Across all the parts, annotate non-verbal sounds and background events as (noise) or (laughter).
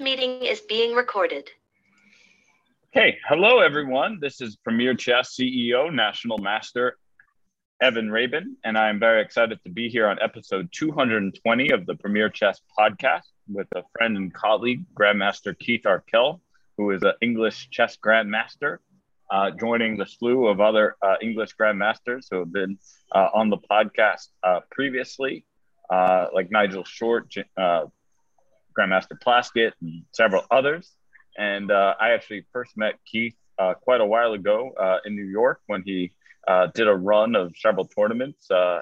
meeting is being recorded. Okay, hello everyone. This is Premier Chess CEO, National Master Evan Rabin, and I am very excited to be here on episode 220 of the Premier Chess podcast with a friend and colleague, Grandmaster Keith Arkell, who is an English chess grandmaster, uh, joining the slew of other uh, English grandmasters who have been uh, on the podcast uh, previously, uh, like Nigel Short, uh, Grandmaster Plaskett, and several others. And uh, I actually first met Keith uh, quite a while ago uh, in New York when he uh, did a run of several tournaments. Uh,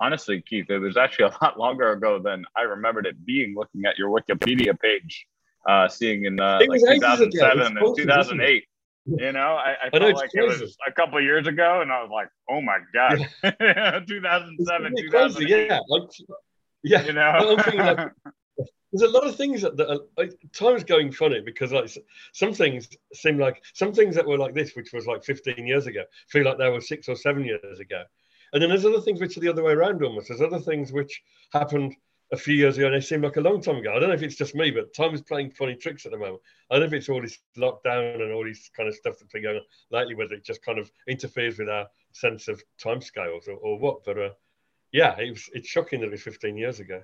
honestly, Keith, it was actually (laughs) a lot longer ago than I remembered it being looking at your Wikipedia page, uh, seeing in like 2007 and 2008. You know, I, I felt like crazy. it was a couple years ago, and I was like, "Oh my god, yeah. (laughs) 2007, 2008." yeah, like, yeah. You know, there's a lot of things that, that are, like, time's going funny because like some things seem like some things that were like this, which was like 15 years ago, feel like they were six or seven years ago. And then there's other things which are the other way around almost. There's other things which happened a few years ago and they seem like a long time ago. I don't know if it's just me, but time is playing funny tricks at the moment. I don't know if it's all this lockdown and all this kind of stuff that's been going on lately, whether it just kind of interferes with our sense of time scales or, or what. But uh, yeah, it was, it's shocking that it was 15 years ago.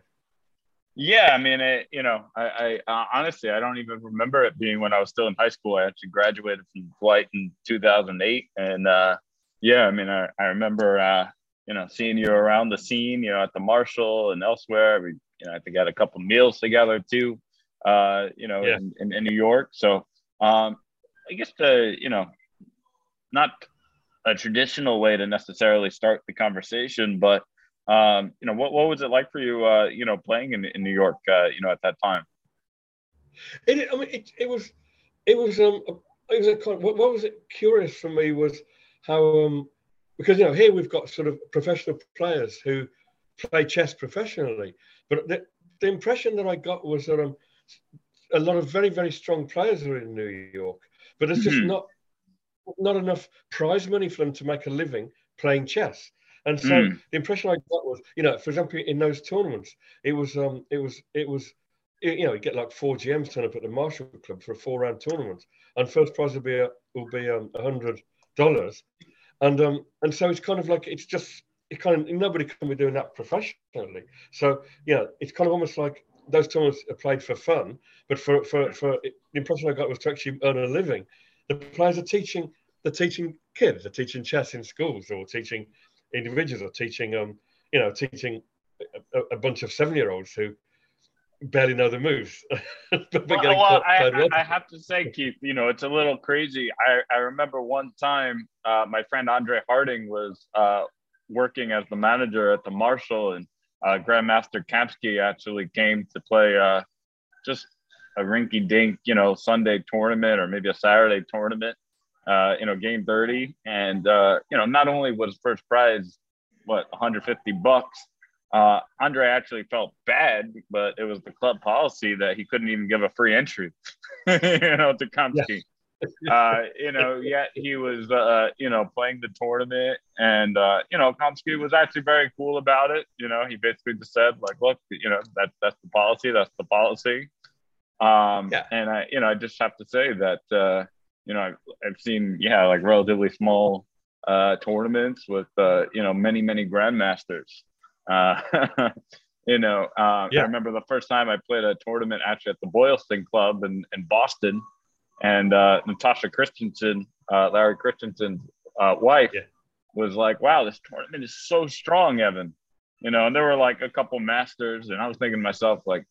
Yeah, I mean, it, you know, I, I uh, honestly, I don't even remember it being when I was still in high school. I actually graduated from Dwight in 2008, and uh, yeah, I mean, I, I remember, uh, you know, seeing you around the scene, you know, at the Marshall and elsewhere. We, you know, I think had a couple meals together too, uh, you know, yeah. in, in, in, New York. So, um, I guess the, you know, not a traditional way to necessarily start the conversation, but um, you know, what, what was it like for you, uh, you know, playing in, in New York, uh, you know, at that time? It, I mean, it, it was, it was, um, it was a what, what was it curious for me was how, um, because, you know, here we've got sort of professional players who play chess professionally, but the, the impression that I got was that um, a lot of very, very strong players are in New York, but it's just mm-hmm. not, not enough prize money for them to make a living playing chess. And so mm. the impression I got was, you know, for example, in those tournaments, it was, um, it was, it was, you know, you get like four GMs turn up at the Marshall Club for a four-round tournament, and first prize will be a, will be um, a hundred dollars, and um, and so it's kind of like it's just it kind of nobody can be doing that professionally. So you know, it's kind of almost like those tournaments are played for fun, but for for for the impression I got was to actually earn a living. The players are teaching, they're teaching kids, they're teaching chess in schools, or teaching individuals are teaching um you know teaching a, a bunch of seven year olds who barely know the moves. (laughs) well, well I, I, have to say, Keith, you know, it's a little crazy. I, I remember one time uh, my friend Andre Harding was uh, working as the manager at the Marshall, and uh, Grandmaster Kamsky actually came to play uh, just a rinky dink, you know, Sunday tournament or maybe a Saturday tournament uh, you know, game 30. And, uh, you know, not only was first prize, what, 150 bucks, uh, Andre actually felt bad, but it was the club policy that he couldn't even give a free entry, (laughs) you know, to Kamsky. Yeah. uh, you know, yet he was, uh, you know, playing the tournament, and uh, you know, Kamsky was actually very cool about it. You know, he basically just said, like, look, you know, that that's the policy, that's the policy. Um, yeah. And I, you know, I just have to say that, uh, you know, I've, I've seen, yeah, like relatively small uh, tournaments with, uh, you know, many, many grandmasters. Uh, (laughs) you know, uh, yeah. I remember the first time I played a tournament actually at the Boylston Club in, in Boston, and uh, Natasha Christiansen, uh, Larry Christiansen's uh, wife, yeah. was like, "Wow, this tournament is so strong, Evan." You know, and there were like a couple masters, and I was thinking to myself, like,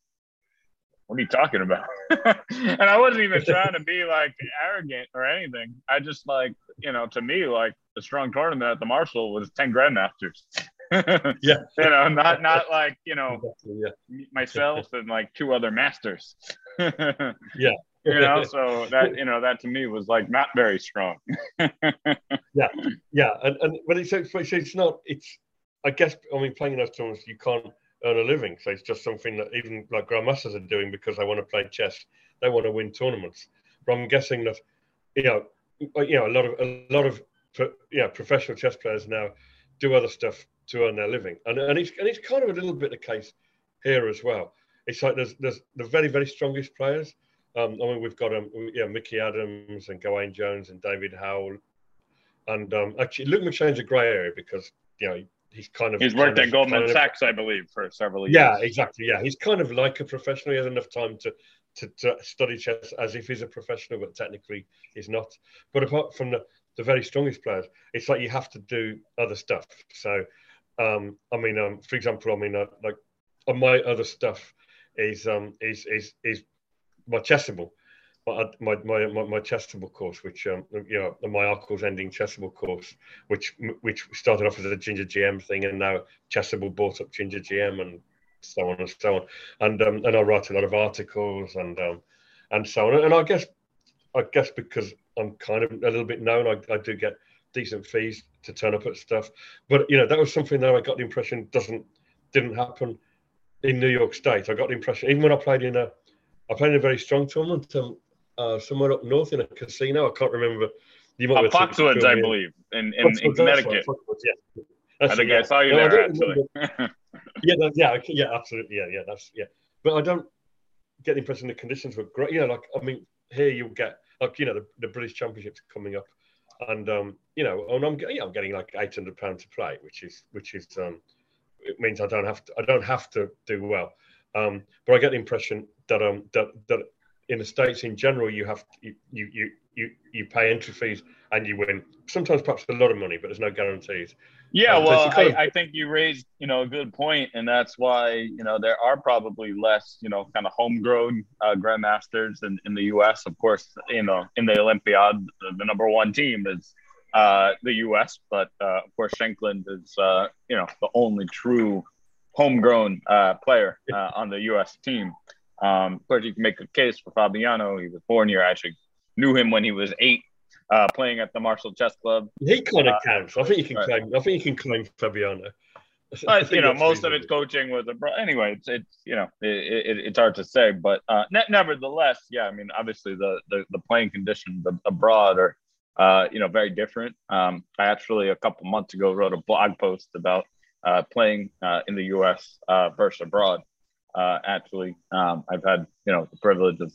what are you talking about? (laughs) and I wasn't even trying to be like arrogant or anything. I just like, you know, to me, like a strong tournament at the Marshall was 10 grandmasters. (laughs) yeah. You know, not not like, you know, yeah. myself and like two other masters. (laughs) yeah. You know, so that you know, that to me was like not very strong. yeah. Yeah. And and but it's, it's not it's I guess I mean playing in those tournaments you can't earn a living. So it's just something that even like grandmasters are doing because they want to play chess. They want to win tournaments. But I'm guessing that you know, you know, a lot of a lot of yeah professional chess players now do other stuff to earn their living, and and it's and it's kind of a little bit the case here as well. It's like there's there's the very very strongest players Um, I mean, we've got um, yeah, Mickey Adams and Gawain Jones and David Howell, and um, actually Luke McShane's a grey area because you know he's kind of he's worked at Goldman kind of, Sachs, I believe, for several years. Yeah, exactly. Yeah, he's kind of like a professional. He has enough time to, to, to study chess as if he's a professional, but technically he's not. But apart from the, the very strongest players, it's like you have to do other stuff. So, um, I mean, um, for example, I mean, uh, like on my other stuff is um is is is my chessable my my my, my course, which um, you know, my Arkell's ending chessable course, which which started off as a Ginger GM thing, and now chessable bought up Ginger GM, and so on and so on. And um, and I write a lot of articles and um, and so on. And I guess I guess because I'm kind of a little bit known, I, I do get decent fees to turn up at stuff. But you know, that was something that I got the impression doesn't didn't happen in New York State. I got the impression even when I played in a I played in a very strong tournament. Um, uh, somewhere up north in a casino. I can't remember. You might uh, Foxwoods, I believe, in, in, in Connecticut. Foxwoods, yeah. That's I think yeah. I saw you no, there actually. (laughs) yeah, that, yeah, yeah, absolutely, yeah, yeah, that's yeah. But I don't get the impression the conditions were great. You know, like I mean, here you'll get like you know the, the British Championships coming up, and um, you know, and I'm yeah, I'm getting like eight hundred pounds to play, which is which is um, it means I don't have to I don't have to do well. Um, but I get the impression that um that that in the states in general, you have you you you you pay entry fees and you win. Sometimes perhaps a lot of money, but there's no guarantees. Yeah, um, well, so I, of... I, think you raised you know a good point, and that's why you know there are probably less you know kind of homegrown uh, grandmasters in, in the U.S. Of course, you know in the Olympiad, the, the number one team is uh, the U.S., but uh, of course Shankland is uh, you know the only true homegrown uh, player uh, on the U.S. team. Um, of course, you can make a case for Fabiano. He was born here. I actually knew him when he was eight, uh, playing at the Marshall Chess Club. He kind of uh, counts. I think you can right. claim. I think you can claim Fabiano. (laughs) But you know, most of its coaching was abroad. Anyway, it's it's you know it, it, it's hard to say, but uh, ne- nevertheless, yeah. I mean, obviously the the, the playing conditions abroad are uh, you know very different. Um, I actually a couple months ago wrote a blog post about uh, playing uh, in the U.S. Uh, versus abroad, uh, actually, um, I've had you know the privilege of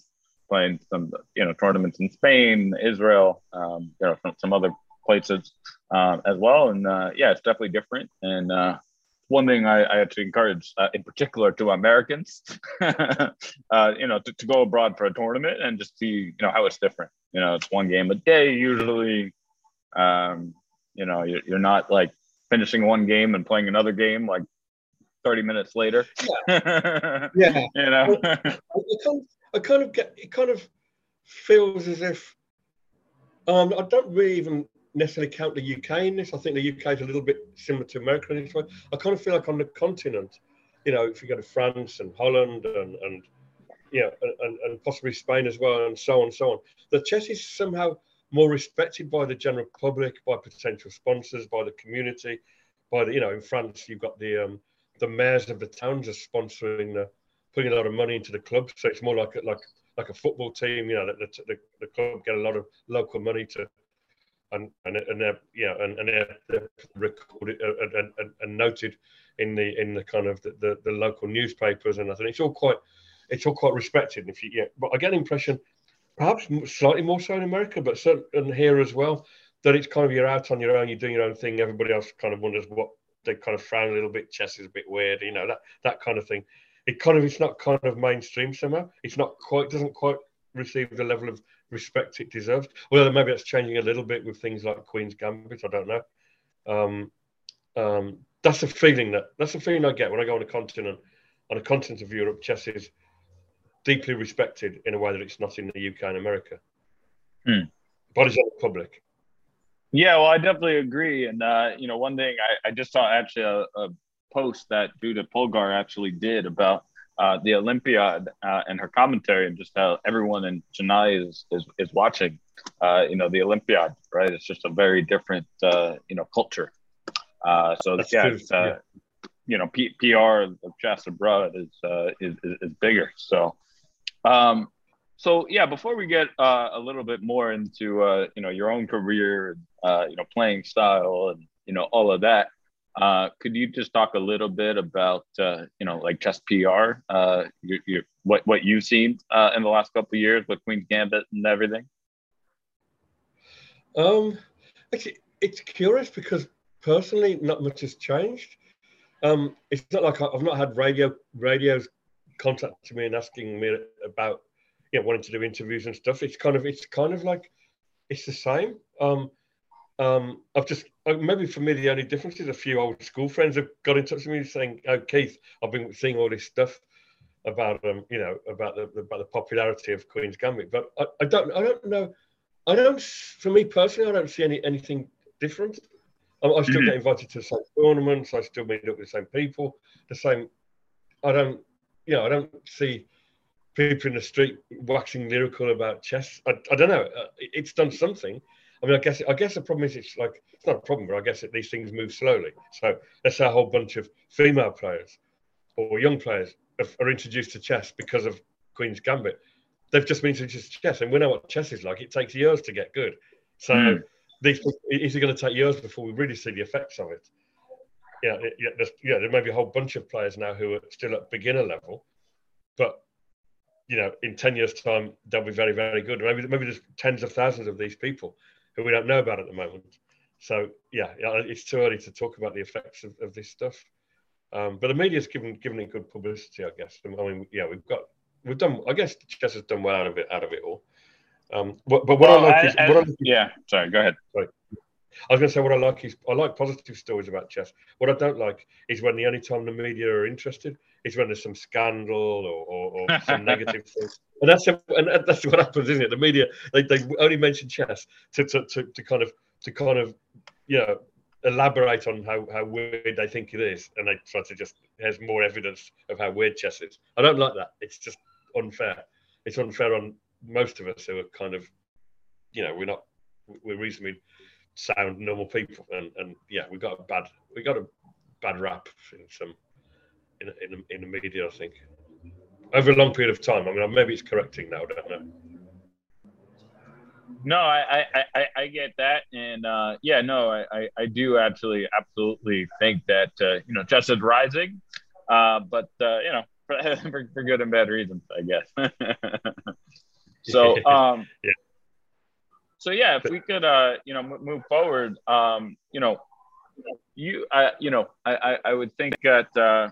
playing some you know tournaments in Spain, Israel, um, you know some, some other places um, as well. And uh, yeah, it's definitely different. And uh, one thing I, I actually encourage, uh, in particular, to Americans, (laughs) uh, you know, to, to, go abroad for a tournament and just see you know how it's different. You know, it's one game a day usually. Um, you know, you're, you're not like finishing one game and playing another game like 30 minutes later. Yeah. (laughs) yeah. you know, I, I, kind of, I kind of get, it kind of feels as if, um, I don't really even necessarily count the UK in this. I think the UK is a little bit similar to America in this way. I kind of feel like on the continent, you know, if you go to France and Holland and, and you know, and, and possibly Spain as well, and so on and so on, the chess is somehow more respected by the general public, by potential sponsors, by the community, by the, you know, in France, you've got the, um, the mayors of the towns are sponsoring the putting a lot of money into the club. So it's more like a, like like a football team. You know, the, the, the club get a lot of local money to and and and they're know and, and they're, they're recorded uh, and, and, and, noted in the in the kind of the, the, the, local newspapers and I think it's all quite it's all quite respected. If you yeah, but I get the impression, perhaps slightly more so in America, but certainly here as well, that it's kind of you're out on your own, you're doing your own thing. Everybody else kind of wonders what they kind of frown a little bit. Chess is a bit weird, you know that that kind of thing. It kind of it's not kind of mainstream somehow. It's not quite doesn't quite receive the level of respect it deserves. Well, maybe that's changing a little bit with things like Queen's Gambit. I don't know. Um, um, that's a feeling that that's a feeling I get when I go on a continent on a continent of Europe. Chess is deeply respected in a way that it's not in the UK and America. Hmm. Bodies on the public. Yeah, well, I definitely agree. And uh, you know, one thing I, I just saw actually a, a, post that Judit Polgar actually did about uh, the Olympiad uh, and her commentary, and just how everyone in Chennai is is, is watching. Uh, you know, the Olympiad, right? It's just a very different, uh, you know, culture. Uh, so That's yeah, yeah, you know, P- PR of chess abroad is, is is bigger. So. Um, so yeah, before we get uh, a little bit more into uh, you know your own career, uh, you know playing style, and you know all of that, uh, could you just talk a little bit about uh, you know like chess PR, uh, your, your what what you've seen in the last couple of years with Queen's Gambit and everything? Um, actually, it's curious because personally, not much has changed. Um, it's not like I've not had radio radios contacting me and asking me about you know wanting to do interviews and stuff. It's kind of it's kind of like it's the same. Um, um, I've just uh, maybe for me the only difference is a few old school friends have got in touch with me saying, "Oh, Keith, I've been seeing all this stuff about um, you know, about the about the popularity of Queen's Gambit," but I, I don't I don't know. I don't. For me personally, I don't see any anything different. I, I still mm-hmm. get invited to the same tournaments. I still meet up with the same people. The same. I don't. You know, I don't see people in the street waxing lyrical about chess. I, I don't know. Uh, it's done something. I mean, I guess I guess the problem is it's like it's not a problem, but I guess that these things move slowly. So let's say a whole bunch of female players or young players are introduced to chess because of Queen's Gambit. They've just been introduced to chess, and we know what chess is like. It takes years to get good. So mm. these is it going to take years before we really see the effects of it? Yeah, yeah, yeah. There may be a whole bunch of players now who are still at beginner level, but you know, in ten years' time, they'll be very, very good. Maybe maybe there's tens of thousands of these people who we don't know about at the moment. So yeah, it's too early to talk about the effects of, of this stuff. Um, but the media's given given it good publicity, I guess. I mean, yeah, we've got we've done. I guess Chess has done well out of it out of it all. Um, but, but what well, I like I, is, I, what I like yeah. Sorry, go ahead. Sorry. I was going to say what I like is I like positive stories about chess. What I don't like is when the only time the media are interested is when there's some scandal or, or, or (laughs) some negative thing. And that's a, and that's what happens, isn't it? The media they, they only mention chess to, to, to, to kind of to kind of you know elaborate on how, how weird they think it is, and they try to just has more evidence of how weird chess is. I don't like that. It's just unfair. It's unfair on most of us who are kind of, you know, we're not we're reasonably sound normal people, and and yeah, we got a bad we got a bad rap in some in in, in the media, I think, over a long period of time. I mean, maybe it's correcting now. I don't know. No, I, I, I, I get that, and uh, yeah, no, I, I do actually absolutely think that uh, you know chess is rising, uh, but uh, you know (laughs) for, for, good and bad reasons, I guess. (laughs) so, (laughs) um, yeah. So yeah, if we could, uh, you know, move forward, um, you know, you, I, you know, I, I, would think that, uh,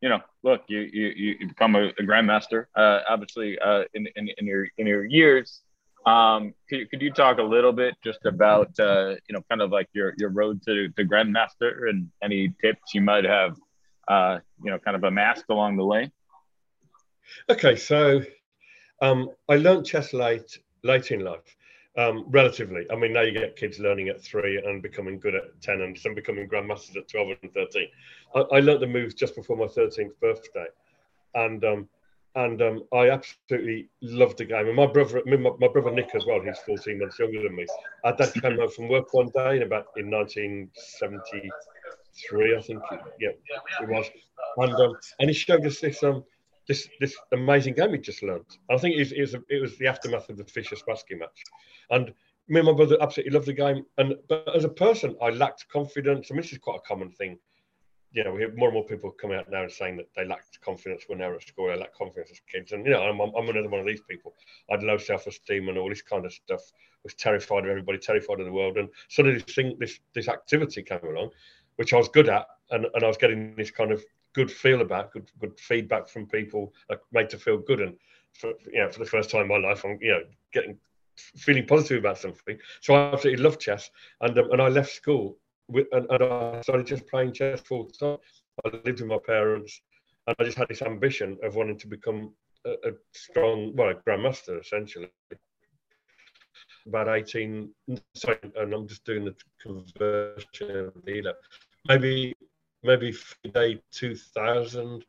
you know, look, you, you, you become a, a grandmaster, uh, obviously, uh, in, in, in your, in your years. Um, could, could you talk a little bit just about, uh, you know, kind of like your, your road to, to grandmaster and any tips you might have uh, you know, kind of amassed along the way? Okay, so um, I learned chess late, late in life, um, relatively. I mean, now you get kids learning at three and becoming good at 10 and some becoming grandmasters at 12 and 13. I, I learned the moves just before my 13th birthday. And um, and um, I absolutely loved the game. And my brother, my, my, brother Nick as well, he's 14 months younger than me. Our dad came home from work one day in about in 1970 three, I think. Yeah, it was. And um, and he showed us this um this this amazing game we just learned. I think it was, it was, it was the aftermath of the Fischer Spassky match, and me and my brother absolutely loved the game. And but as a person, I lacked confidence. I mean, this is quite a common thing. You know, we have more and more people coming out now and saying that they lacked confidence when they were at school. They lacked confidence as kids, and you know, I'm, I'm another one of these people. I had low self-esteem and all this kind of stuff. Was terrified of everybody, terrified of the world, and suddenly this thing, this this activity came along, which I was good at, and, and I was getting this kind of good feel about, good good feedback from people, like made to feel good. And for you know, for the first time in my life, I'm you know getting feeling positive about something. So I absolutely loved chess, and um, and I left school with, and, and I started just playing chess full time. I lived with my parents, and I just had this ambition of wanting to become a, a strong, well, a grandmaster essentially about 18 sorry and i'm just doing the conversion of the maybe maybe day 2000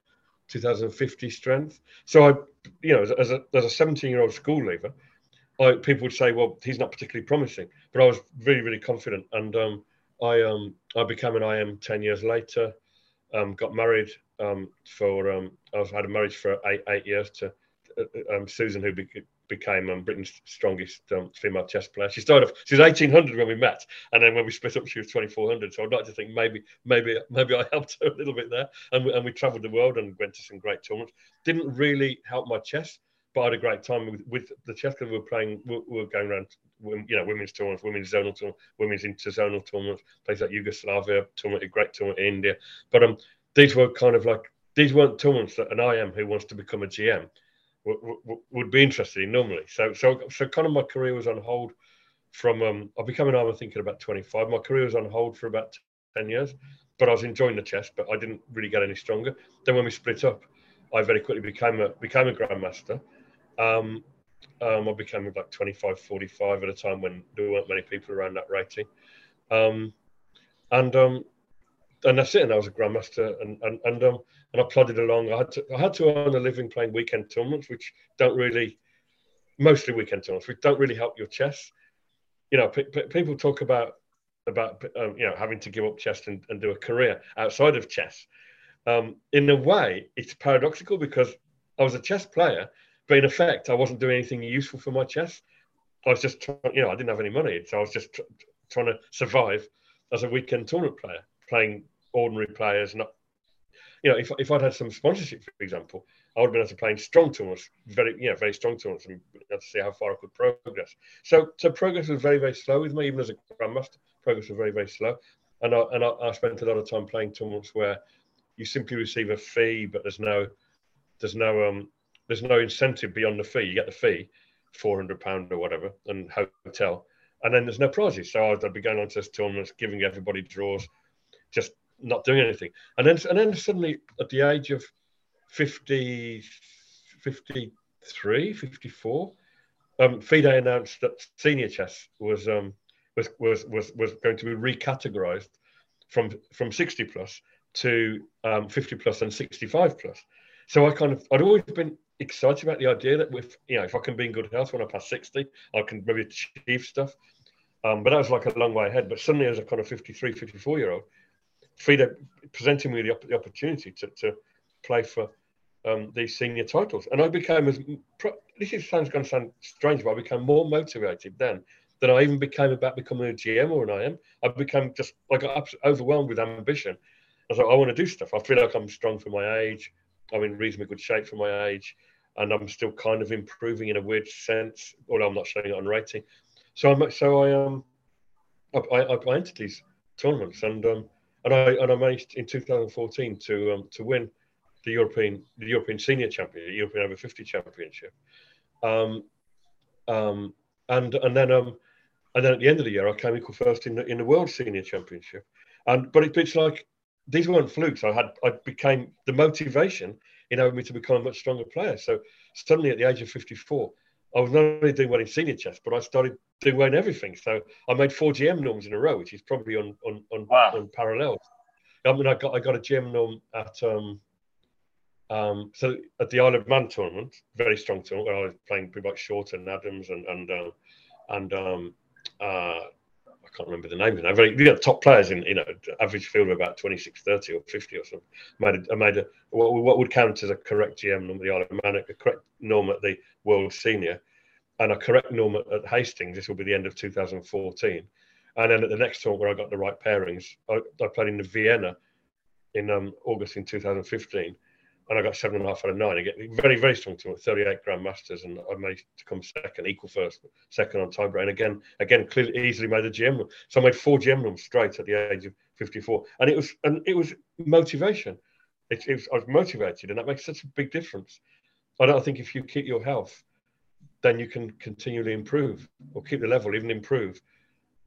2050 strength. So i you know as a, as a 17 year old school leaver I, people would say well he's not particularly promising but i was really really confident. And um, i um i became an im 10 years later um, got married um, for um, i was had a marriage for eight, eight years to uh, um, Susan, who became um, Britain's strongest um, female chess player. She started off, she was 1800 when we met, and then when we split up, she was 2400. So I'd like to think maybe, maybe, maybe I helped her a little bit there. And we, and we travelled the world and went to some great tournaments. Didn't really help my chess, but I had a great time with, with the chess because we were playing, we were going around, you know, women's tournaments, women's zonal tournaments, women's interzonal tournaments, places like Yugoslavia, tournament, a great tournament in India. But um, these were kind of like these weren't tournaments that an IM who wants to become a GM would, be interested in normally. So, so, so kind of my career was on hold from um, I became an IM thinking about 25. My career was on hold for about 10 years, but I was enjoying the chess, but I didn't really get any stronger. Then when we split up, I very quickly became a became a grandmaster. Um, um, I became like 25, 45 at a time when there weren't many people around that rating. Um, and um, and that's it. And I was a grandmaster, and and and um and I plodded along. I had to I had to earn a living playing weekend tournaments, which don't really, mostly weekend tournaments, which don't really help your chess. You know, p- p- people talk about about um, you know having to give up chess and, and do a career outside of chess. Um, in a way, it's paradoxical because I was a chess player, but in effect, I wasn't doing anything useful for my chess. I was just, you know, I didn't have any money, so I was just trying to survive as a weekend tournament player, playing ordinary players, not you know, if, if I'd had some sponsorship, for example, I would have been able to play in strong tournaments, very, you know, very strong tournaments, and to see how far I could progress. So, so progress was very, very slow with me, even as a grandmaster. Progress was very, very slow, and I and I, I spent a lot of time playing tournaments where you simply receive a fee, but there's no, there's no, um, there's no incentive beyond the fee. You get the fee, four hundred pound or whatever, and hotel, and then there's no prizes. So I'd, I'd be going on to tournaments, giving everybody draws, just not doing anything. And then, and then suddenly at the age of 50, 53, 54, um, FIDE announced that senior chess was, um, was, was, was, was going to be recategorized from, from 60 plus to um, 50 plus and 65 plus. So I kind of, I'd always been excited about the idea that with, you know, if I can be in good health when I pass 60, I can maybe achieve stuff. Um, but that was like a long way ahead. But suddenly, as a kind of 53, 54 year old, FIDE presenting me the, the opportunity to, to play for um, these senior titles. And I became as this is sounds going to sound strange, but I became more motivated then than I even became about becoming a GM or an IM. I became just I got overwhelmed with ambition. I was like, I want to do stuff. I feel like I'm strong for my age. I'm in reasonably good shape for my age, and I'm still kind of improving in a weird sense, although I'm not showing it on rating. So I'm so I um I, I, I entered these tournaments and um and I and I managed in 2014 to um, to win the European the European Senior Champion, the European Over 50 Championship, um, um, and and then um, and then at the end of the year I came equal first in the in the World Senior Championship, and but it, it's like these weren't flukes. I had I became the motivation enabled me to become a much stronger player. So suddenly at the age of 54, I was not only doing well in senior chess, but I started doing well in everything. So I made four GM norms in a row, which is probably on on on, wow. I mean, I got I got a GM norm at um um so at the Isle of Man tournament, very strong tournament where I was playing pretty much Short and Adams and and uh, and um uh can't remember the names now. Very, you know, top players in you know average field of about 26, 30 or 50 or something. Made a, made a what, what would count as a correct GM at the Isle of Man, a correct norm at the World Senior, and a correct norm at, at Hastings. This will be the end of 2014. And then at the next tour where I got the right pairings, I, I played in the Vienna in um, August in 2015 and I got seven and a half out of nine. I get very, very strong team, 38 Grand Masters, and I managed to come second, equal first, second on tiebreak. And again, again, clearly, easily made a GM. So I made four GM runs straight at the age of 54, and it was and it was motivation. It, it was, I was motivated, and that makes such a big difference. I don't think if you keep your health, then you can continually improve or keep the level, even improve.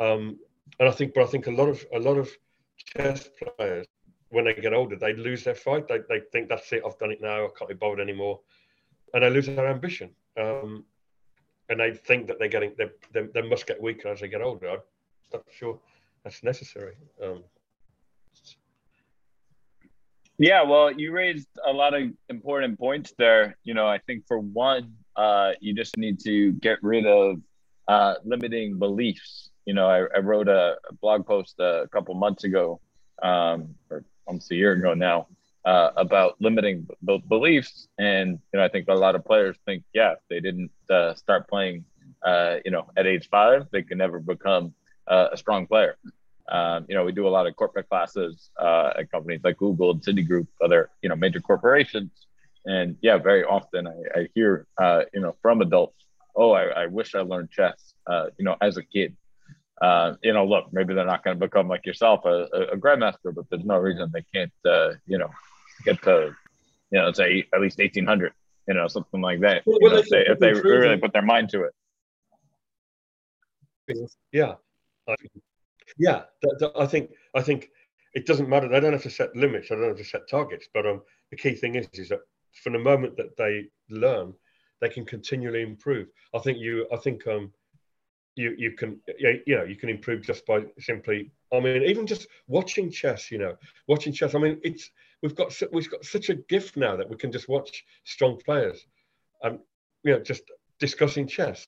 Um, and I think, but I think a lot of a lot of chess players when they get older, they lose their fight. They, they think that's it. I've done it now. I can't be bothered anymore, and they lose their ambition. Um, and they think that they're getting they, they, they, must get weaker as they get older. I'm not sure that's necessary. Um, yeah, well, you raised a lot of important points there. You know, I think for one, uh, you just need to get rid of uh, limiting beliefs. You know, I, I wrote a, blog post a couple months ago, um, or almost a year ago now, uh, about limiting those beliefs. And you know, I think a lot of players think, yeah, if they didn't uh, start playing, uh, you know, at age five, they can never become uh, a strong player. Um, you know, we do a lot of corporate classes uh, at companies like Google and Citigroup, other you know major corporations, and yeah, very often I, I hear uh, you know from adults, oh, I, I wish I learned chess, you know, as a kid uh, you know, look, maybe they're not going to become like yourself, a, a, grandmaster, but there's no reason they can't, uh, you know, get to, you know, say at least 1800, you know, something like that. Well, you know, if they, if they really put their mind to it. Yeah. Yeah. I think, I think it doesn't matter. They don't have to set limits. They don't have to set targets. But um, the key thing is, is that from the moment that they learn, they can continually improve. I think you, I think, um, you you can you know you can improve just by simply i mean even just watching chess you know watching chess. I mean it's we've got we've got such a gift now that we can just watch strong players and you know just discussing chess.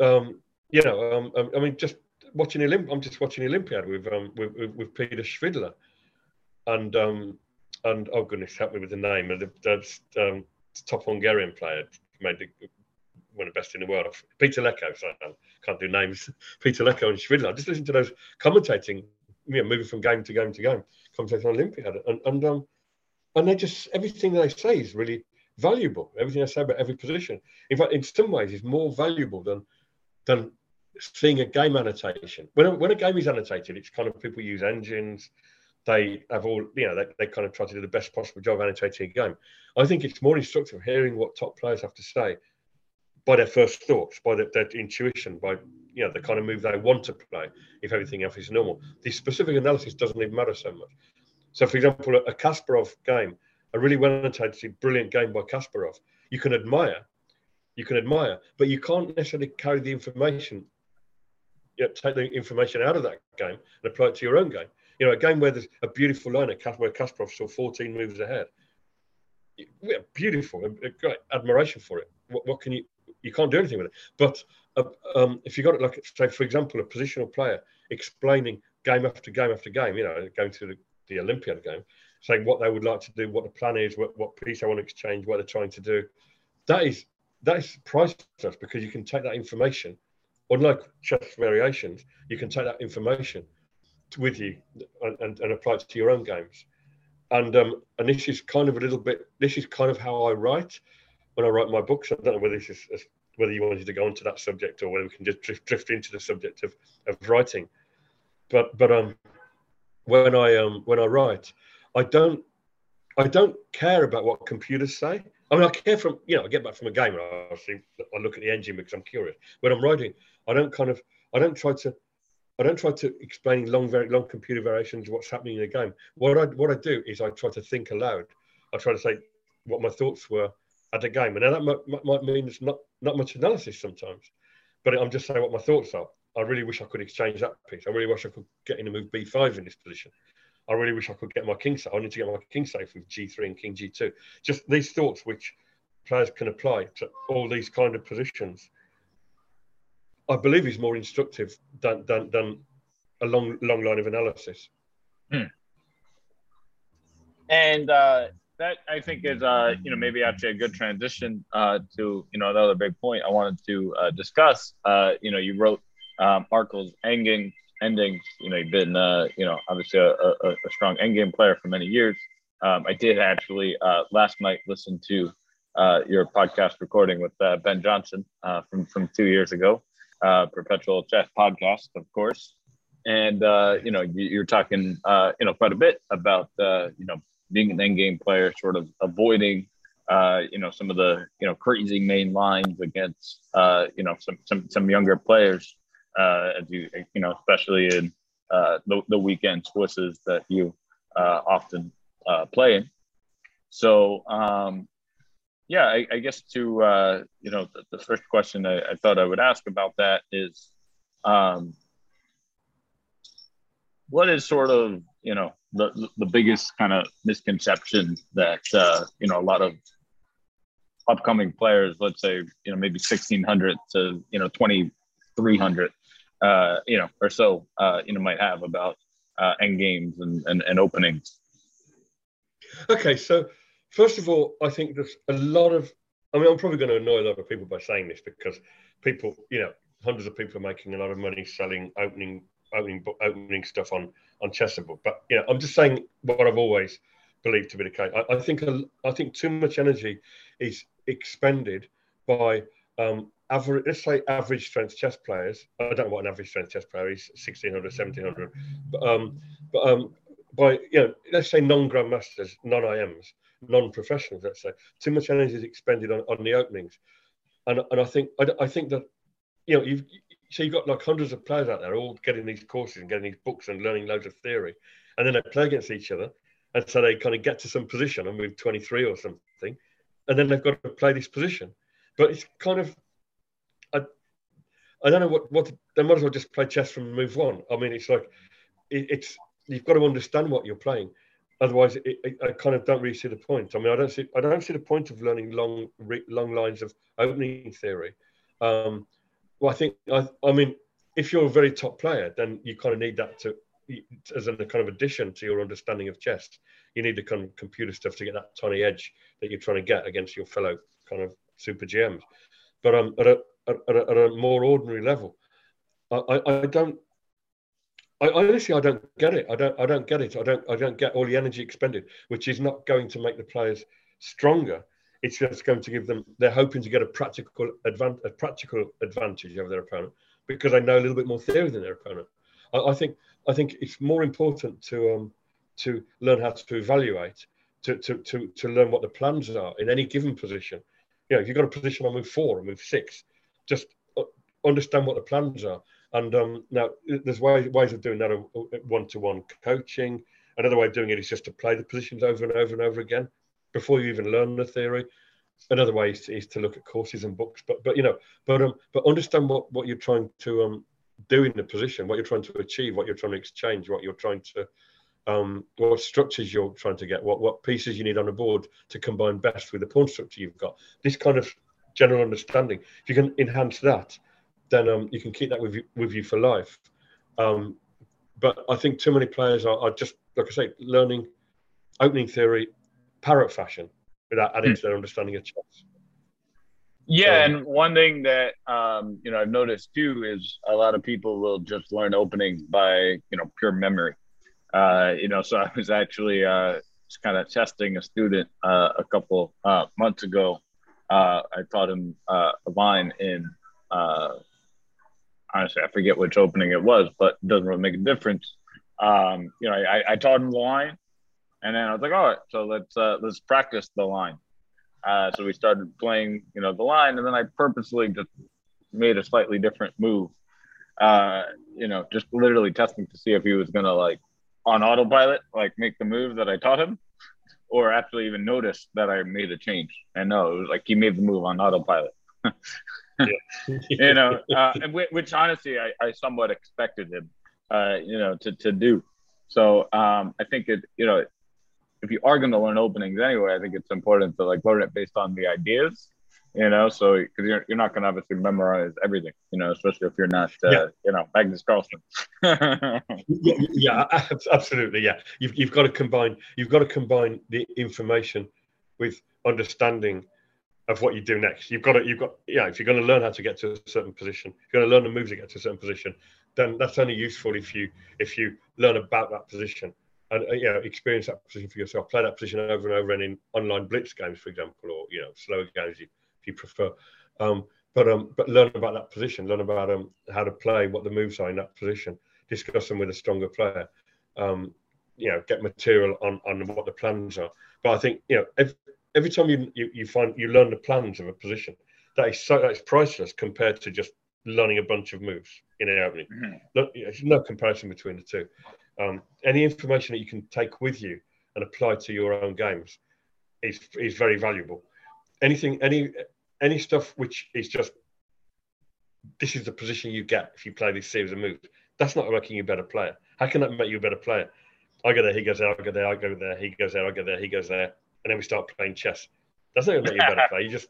Um you know um, um i mean just watching olymp i'm just watching olympiad with um with, with peter Svidler. And um and oh goodness help me with the name of the, the um, top hungarian player made the one of the best in the world. Peter Leko, so I can't do names. (laughs) Peter Leko and Svidler. Just listen to those commentating, you know, moving from game to game to game, commentating on Olympiad, and and um, and they just everything they say is really valuable. Everything they say about every position, in fact, in some ways, is more valuable than than seeing a game annotation. When a, when a game is annotated, it's kind of people use engines. They have all, you know, they, they kind of try to do the best possible job annotating a game. I think it's more instructive hearing what top players have to say by their first thoughts, by their, intuition, by you know the kind of move they want to play. If everything else is normal, the specific analysis doesn't even matter so much. So, for example, a Kasparov game, a really well annotated, brilliant game by Kasparov, you can admire, you can admire, but you can't necessarily carry the information, you know, take the information out of that game and apply it to your own game. You know, a game where there's a beautiful line where Kasparov saw 14 moves ahead. Beautiful, great admiration for it. What, what can you you can't do anything with it. But uh, um, if you got it like say for example a positional player explaining game after game after game, you know, going to the, the Olympiad game, saying what they would like to do, what the plan is, what, what piece they want to exchange, what they're trying to do, that is that is priceless because you can take that information, unlike chess variations, you can take that information with you and, and, and apply it to your own games. And um, and this is kind of a little bit. This is kind of how I write when I write my books. I don't know whether this is whether you wanted to go into that subject or whether we can just drift, drift into the subject of, of writing. But but um, when I um when I write, I don't I don't care about what computers say. I mean, I care from you know I get back from a game and I see I look at the engine because I'm curious. When I'm writing, I don't kind of I don't try to I don't try to explain long very long computer variations what's happening in the game. What I what I do is I try to think aloud. I try to say what my thoughts were at a game. And now that might, might mean it's not, not much analysis sometimes, but I'm just saying what my thoughts are. I really wish I could exchange that piece. I really wish I could get in a move b5 in this position. I really wish I could get my king safe. I need to get my king safe with g3 and king g2. Just these thoughts which players can apply to all these kind of positions. I believe is more instructive than than, than a long long line of analysis. Hmm. And uh, that I think is uh you know maybe actually a good transition uh to you know another big point I wanted to uh, discuss. Uh, you know, you wrote um, Arkell's endgame endings. You know, you've been uh you know obviously a, a, a strong endgame player for many years. Um, I did actually uh, last night listen to your podcast recording with Ben Johnson from from two years ago, Perpetual Chess podcast, of course. And you know, you, are talking you know quite a bit about you know being an end game player, sort of avoiding, uh, you know, some of the, you know, crazy main lines against, uh, you know, some, some, some younger players, uh, as you, you know, especially in uh, the, the weekend Swisses that you uh, often uh, play in. So, um, yeah, I, I guess to, uh, you know, the, the first question I, I, thought I would ask about that is, um, what is sort of, you know, the the biggest kind of misconception that uh, you know a lot of upcoming players, let's say you know maybe sixteen hundred to you know twenty three hundred, uh, you know or so, uh, you know might have about uh, end games and, and and openings. Okay, so first of all, I think there's a lot of. I mean, I'm probably going to annoy a lot of people by saying this because people, you know, hundreds of people are making a lot of money selling opening opening opening stuff on on Chessable. But you know, I'm just saying what I've always believed to be the case. I, I think I think too much energy is expended by um, average, let's say average strength chess players. I don't know what an average strength chess player is, 1600, 1700, but um, but um, by you know, let's say non-grandmasters, non-IMs, non-professionals. Let's say too much energy is expended on, on the openings, and and I think I, I think that you know you've so you've got like hundreds of players out there all getting these courses and getting these books and learning loads of theory, and then they play against each other, and so they kind of get to some position and move 23 or something, and then they've got to play this position, but it's kind of I, I don't know what what they might as well just play chess from move one. I mean, it's like it, it's you've got to understand what you're playing. Otherwise, it, it, I kind of don't really see the point. I mean, I don't see I don't see the point of learning long long lines of opening theory. Um, well, I think I, I mean, if you're a very top player, then you kind of need that to as a kind of addition to your understanding of chess. You need the kind of computer stuff to get that tiny edge that you're trying to get against your fellow kind of super GMs. But um, at a, at a, at a more ordinary level, I, I, I don't I honestly I don't get it. I don't I don't get it. I don't I don't get all the energy expended, which is not going to make the players stronger. It's just going to give them. They're hoping to get a practical advantage, a practical advantage over their opponent because they know a little bit more theory than their opponent. I, I think I think it's more important to um to learn how to evaluate, to to to to learn what the plans are in any given position. You know, if you've got a position on move four or move six, just uh, understand what the plans are and um, now there's ways, ways of doing that one-to-one coaching. Another way of doing it is just to play the positions over and over and over again before you even learn the theory. Another way is to, is to look at courses and books, but but you know, but um, but understand what what you're trying to um do in the position, what you're trying to achieve, what you're trying to exchange, what you're trying to um, what structures you're trying to get, what what pieces you need on the board to combine best with the pawn structure you've got. This kind of general understanding. If you can enhance that, then um, you can keep that with you, with you for life. Um, but I think too many players are, are, just, like I say, learning opening theory parrot fashion without adding mm. to their understanding of chess. Yeah, um, and one thing that um, you know I've noticed too is a lot of people will just learn openings by you know pure memory. Uh, you know, so (laughs) I was actually uh, just kind of testing a student uh, a couple uh, months ago. Uh, I taught him uh, a line in uh, honestly, I forget which opening it was, but it doesn't really make a difference. Um, you know, I, I taught him the line, and then I was like, all right, so let's uh, let's practice the line. Uh, so we started playing, you know, the line, and then I purposely just made a slightly different move. Uh, you know, just literally testing to see if he was gonna like on autopilot, like make the move that I taught him, or actually even notice that I made a change. And no, it was like he made the move on autopilot. (laughs) you know, uh, and which honestly I, I somewhat expected him, uh, you know, to, to do. So um, I think it, you know, if you are going to learn openings anyway, I think it's important to like learn it based on the ideas, you know, so because you're, you're not going to obviously memorize everything, you know, especially if you're not, uh, yeah. you know, Magnus Carlsen. (laughs) yeah, yeah, absolutely. Yeah. You've, you've got to combine, you've got to combine the information with understanding of what you do next. You've got to, you've got, yeah, if you're going to learn how to get to a certain position, you're going to learn the moves to get to a certain position, then that's only useful if you, if you learn about that position and, uh, you know, experience that position for yourself, play that position over and over and in online blitz games, for example, or, you know, slower games if you prefer. Um, but, um, but learn about that position, learn about um, how to play, what the moves are in that position, discuss them with a stronger player. Um, you know, get material on, on what the plans are. But I think, you know, if, every time you, you, you find you learn the plans of a position, that is so that's priceless compared to just learning a bunch of moves in an opening. Mm-hmm. There's no comparison between the two. Um, any information that you can take with you and apply to your own games is is very valuable. Anything, any any stuff which is just this is the position you get if you play this series of moves. That's not making you a better player. How can that make you a better player? I go there, he goes there, I go there, I go there, he goes there, I go there, he goes there and then we start playing chess. That's not going to make you a better (laughs) player. You just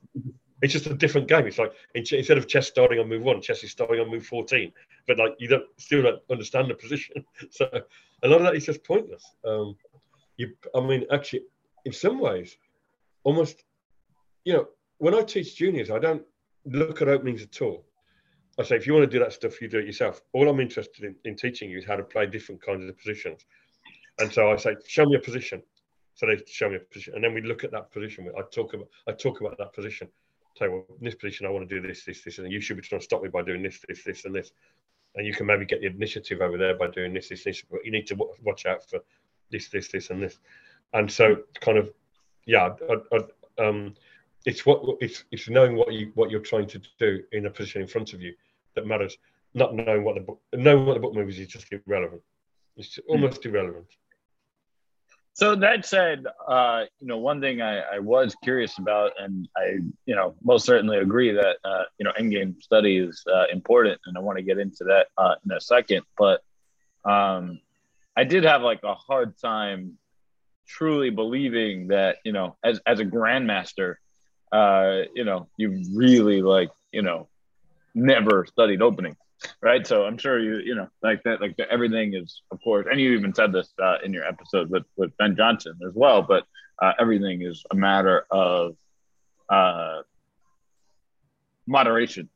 it's just a different game. It's like instead of chess starting on move one, chess is starting on move fourteen. But like you don't still don't understand the position. (laughs) So a lot of that is just pointless. Um, you, I mean, actually, in some ways, almost, you know, when I teach juniors, I don't look at openings at all. I say, if you want to do that stuff, you do it yourself. All I'm interested in, in teaching you is how to play different kinds of positions. And so I say, show me a position. So they show me a position, and then we look at that position. I talk about I talk about that position. Say, well, in this position, I want to do this, this, this, and you should be trying to stop me by doing this, this, this, and this. And you can maybe get the initiative over there by doing this, this, this. But you need to watch out for this, this, this, and this. And so, kind of, yeah, I, I, um, it's what it's it's knowing what you what you're trying to do in a position in front of you that matters. Not knowing what the book, knowing what the book moves is just irrelevant. It's almost mm. irrelevant. So that said, uh, you know, one thing I, I, was curious about, and I, you know, most certainly agree that, uh, you know, endgame study is uh, important, and I want to get into that uh, in a second. But um, I did have like a hard time truly believing that, you know, as as a grandmaster, uh, you know, you really like, you know, never studied opening right? So I'm sure you, you know, like that, like the, everything is, of course, and you even said this uh, in your episode with with Ben Johnson as well. But uh, everything is a matter of uh, moderation,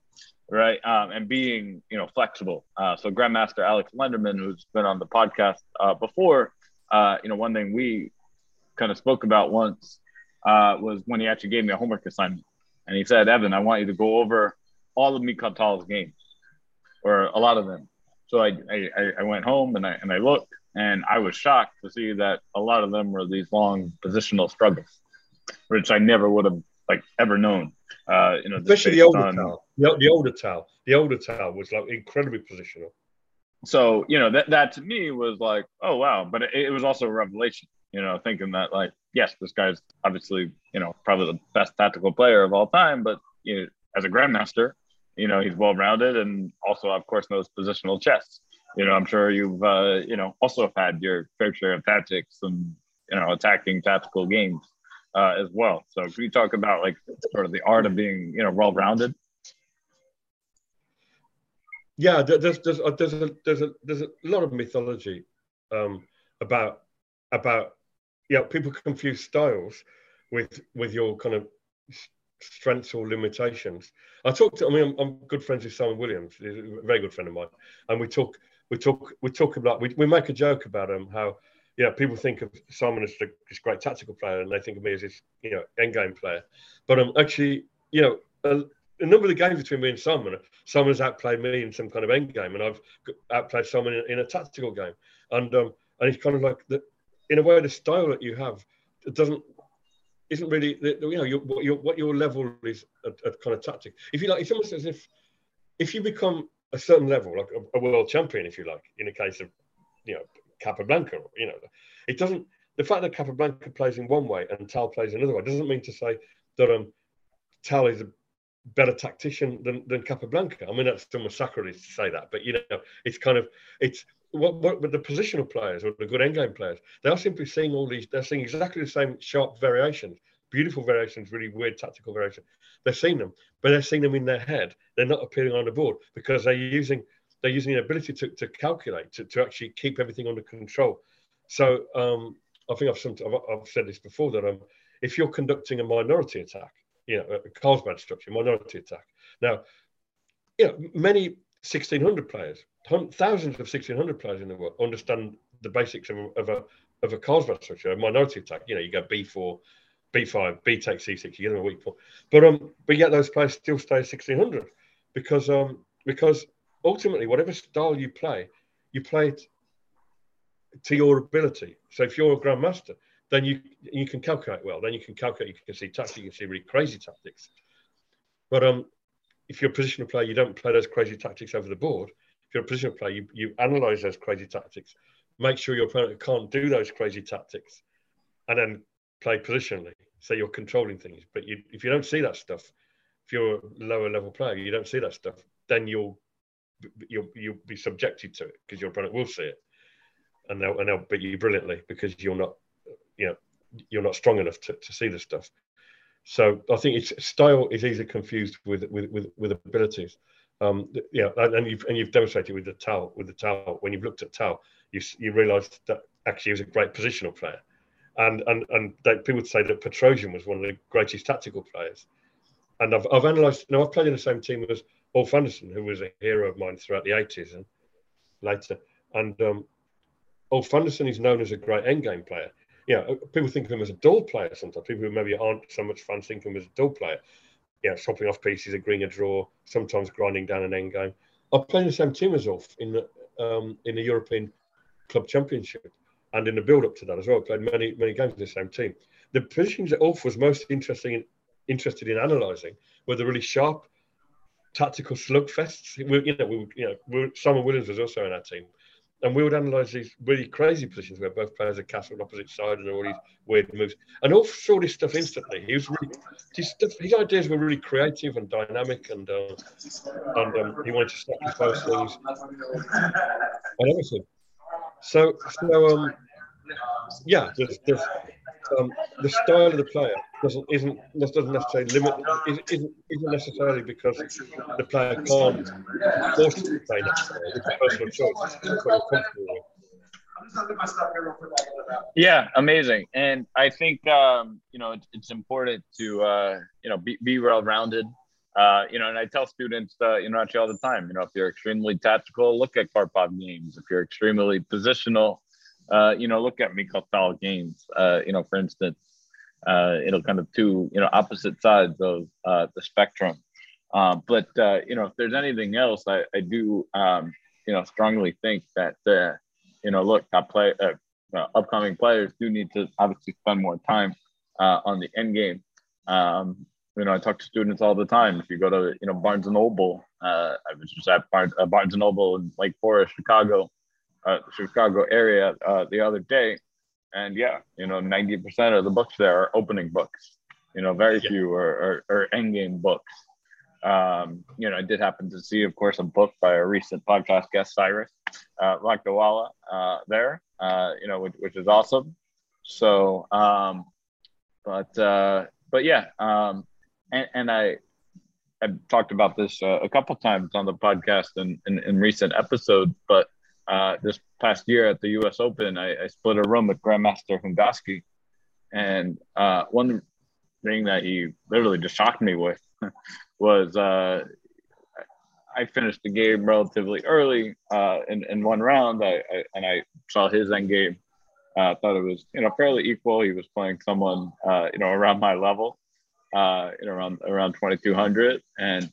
right? Um, and being, you know, flexible. Uh, so Grandmaster Alex Lenderman, who's been on the podcast uh, before, uh, you know, one thing we kind of spoke about once uh, was when he actually gave me a homework assignment, and he said, "Evan, I want you to go over all of Tal's games." Or a lot of them. So I, I, I went home and I, and I looked and I was shocked to see that a lot of them were these long positional struggles, which I never would have like ever known. Uh, you know, especially the older on, Tal. The, the older Tal. The older Tal was like incredibly positional. So you know that that to me was like, oh wow, but it, it was also a revelation. You know, thinking that like, yes, this guy's obviously you know probably the best tactical player of all time, but you know, as a grandmaster, you know he's well rounded and also of course knows positional chess. You know i'm sure you've uh, you know also have had your fair share of tactics and you know attacking tactical games uh, as well. So can you talk about like sort of the art of being you know well rounded yeah there's there's a, there's a there's a there's a lot of mythology um, about about yeah people confuse styles with with your kind of strengths or limitations. I talked to, I mean, I'm, I'm, good friends with Simon Williams, a very good friend of mine. And we talk, we talk, we talk about, we, we make a joke about him, how, you know, people think of Simon as this great tactical player and they think of me as this, you know, end game player. But I'm um, actually, you know, a, a, number of the games between me and Simon, Simon has outplayed me in some kind of end game and I've outplayed Simon in, in a tactical game. And, um, and it's kind of like the, in a way, the style that you have, it doesn't isn't really the, you know your, what your what your level is at, kind of tactic. If you like, it's almost as if if you become a certain level, like a, a, world champion, if you like, in the case of you know Capablanca, you know, it doesn't. The fact that Capablanca plays in one way and Tal plays another way doesn't mean to say that um Tal is a better tactician than, than Capablanca. I mean, that's almost sacrilege to say that, but you know, it's kind of it's what, what but the positional players or the good endgame players, they are simply seeing all these. They're seeing exactly the same sharp variations, beautiful variations, really weird tactical variations. They're seeing them, but they're seeing them in their head. They're not appearing on the board because they're using they're using the ability to, to calculate to, to actually keep everything under control. So um, I think I've, some, I've, I've said this before that um, if you're conducting a minority attack, you know, a Carlsbad structure, minority attack. Now, you know, many 1600 players thousands of 1600 players in the world understand the basics of a, of a, of a Carlsbad structure, a minority attack. You know, you go b4, b5, b takes c6, you get them a weak point. But um, but yet those players still stay 1600 because um because ultimately whatever style you play, you play it to your ability. So if you're a grandmaster, then you you can calculate well. Then you can calculate. You can see tactics. You can see really crazy tactics. But um, if you're a positional player, you don't play those crazy tactics over the board if you're a positional player, you, you analyze those crazy tactics, make sure your opponent can't do those crazy tactics, and then play positionally. So you're controlling things. But you, if you don't see that stuff, if you're a lower level player, you don't see that stuff, then you'll you'll you'll be subjected to it because your opponent will see it, and they'll and they'll beat you brilliantly because you're not, you know, you're not strong enough to, to see the stuff. So I think it's style is easily confused with with with, with abilities. Um, yeah, and you've and you've demonstrated with the Tal with the Tal when you've looked at Tal, you you realise that actually he was a great positional player, and and and people would say that Petrosian was one of the greatest tactical players. And I've I've analysed. You know, I've played in the same team as Ulf Andersson, who was a hero of mine throughout the eighties and later. And um, Ulf Andersson is known as a great endgame player. You know, people think of him as a dull player sometimes. People who maybe aren't so much fans think of him as a dull player. You know, swapping off pieces, agreeing a draw, sometimes grinding down an end game. I played in the same team as Ulf in the um, in the European Club Championship and in the build up to that as well. Played many many games in the same team. The positions that Ulf was most interesting in, interested in analysing were the really sharp tactical slugfests. We, you know, we, you know, Simon Williams was also in our team, and we would analyse these really crazy positions where both players are castled opposite side and all these weird moves. And Ulf saw this stuff instantly. He was really his, his ideas were really creative and dynamic, and uh, and um, he wanted to sacrifice things and everything. So, so um, yeah, there's, there's um, the style of the player doesn't isn't doesn't necessarily limit isn't, isn't necessarily because the player can't force to play that. It's a personal choice. Yeah, amazing. And I think um, you know it's, it's important to uh, you know be, be well rounded. Uh, you know, and I tell students, uh, you know, actually all the time, you know, if you're extremely tactical, look at Karpov games. If you're extremely positional, uh, you know, look at Mikhail games. Uh, you know, for instance, uh, it'll kind of two, you know, opposite sides of uh, the spectrum. Uh, but uh, you know, if there's anything else, I, I do, um, you know, strongly think that, uh, you know, look, top play, uh, uh, upcoming players do need to obviously spend more time uh, on the end game. Um, you know, I talk to students all the time. If you go to, you know, Barnes and Noble, uh, I was just at Barnes, uh, Barnes and Noble in Lake Forest, Chicago, uh, Chicago area uh, the other day, and yeah, you know, ninety percent of the books there are opening books. You know, very yeah. few are, are, are end game books. Um, you know, I did happen to see, of course, a book by a recent podcast guest, Cyrus uh, Lakdawala, uh, there. Uh, you know, which, which is awesome. So, um, but uh, but yeah, um, and, and I I've talked about this uh, a couple times on the podcast and in, in, in, recent episodes, but uh, this past year at the U.S. Open, I, I split a room with Grandmaster Hungaski, and uh, one thing that he literally just shocked me with (laughs) was uh, I finished the game relatively early uh, in, in one round, I, I, and I saw his end game. Uh, thought it was you know fairly equal. He was playing someone you know around my level, you know around around 2200, and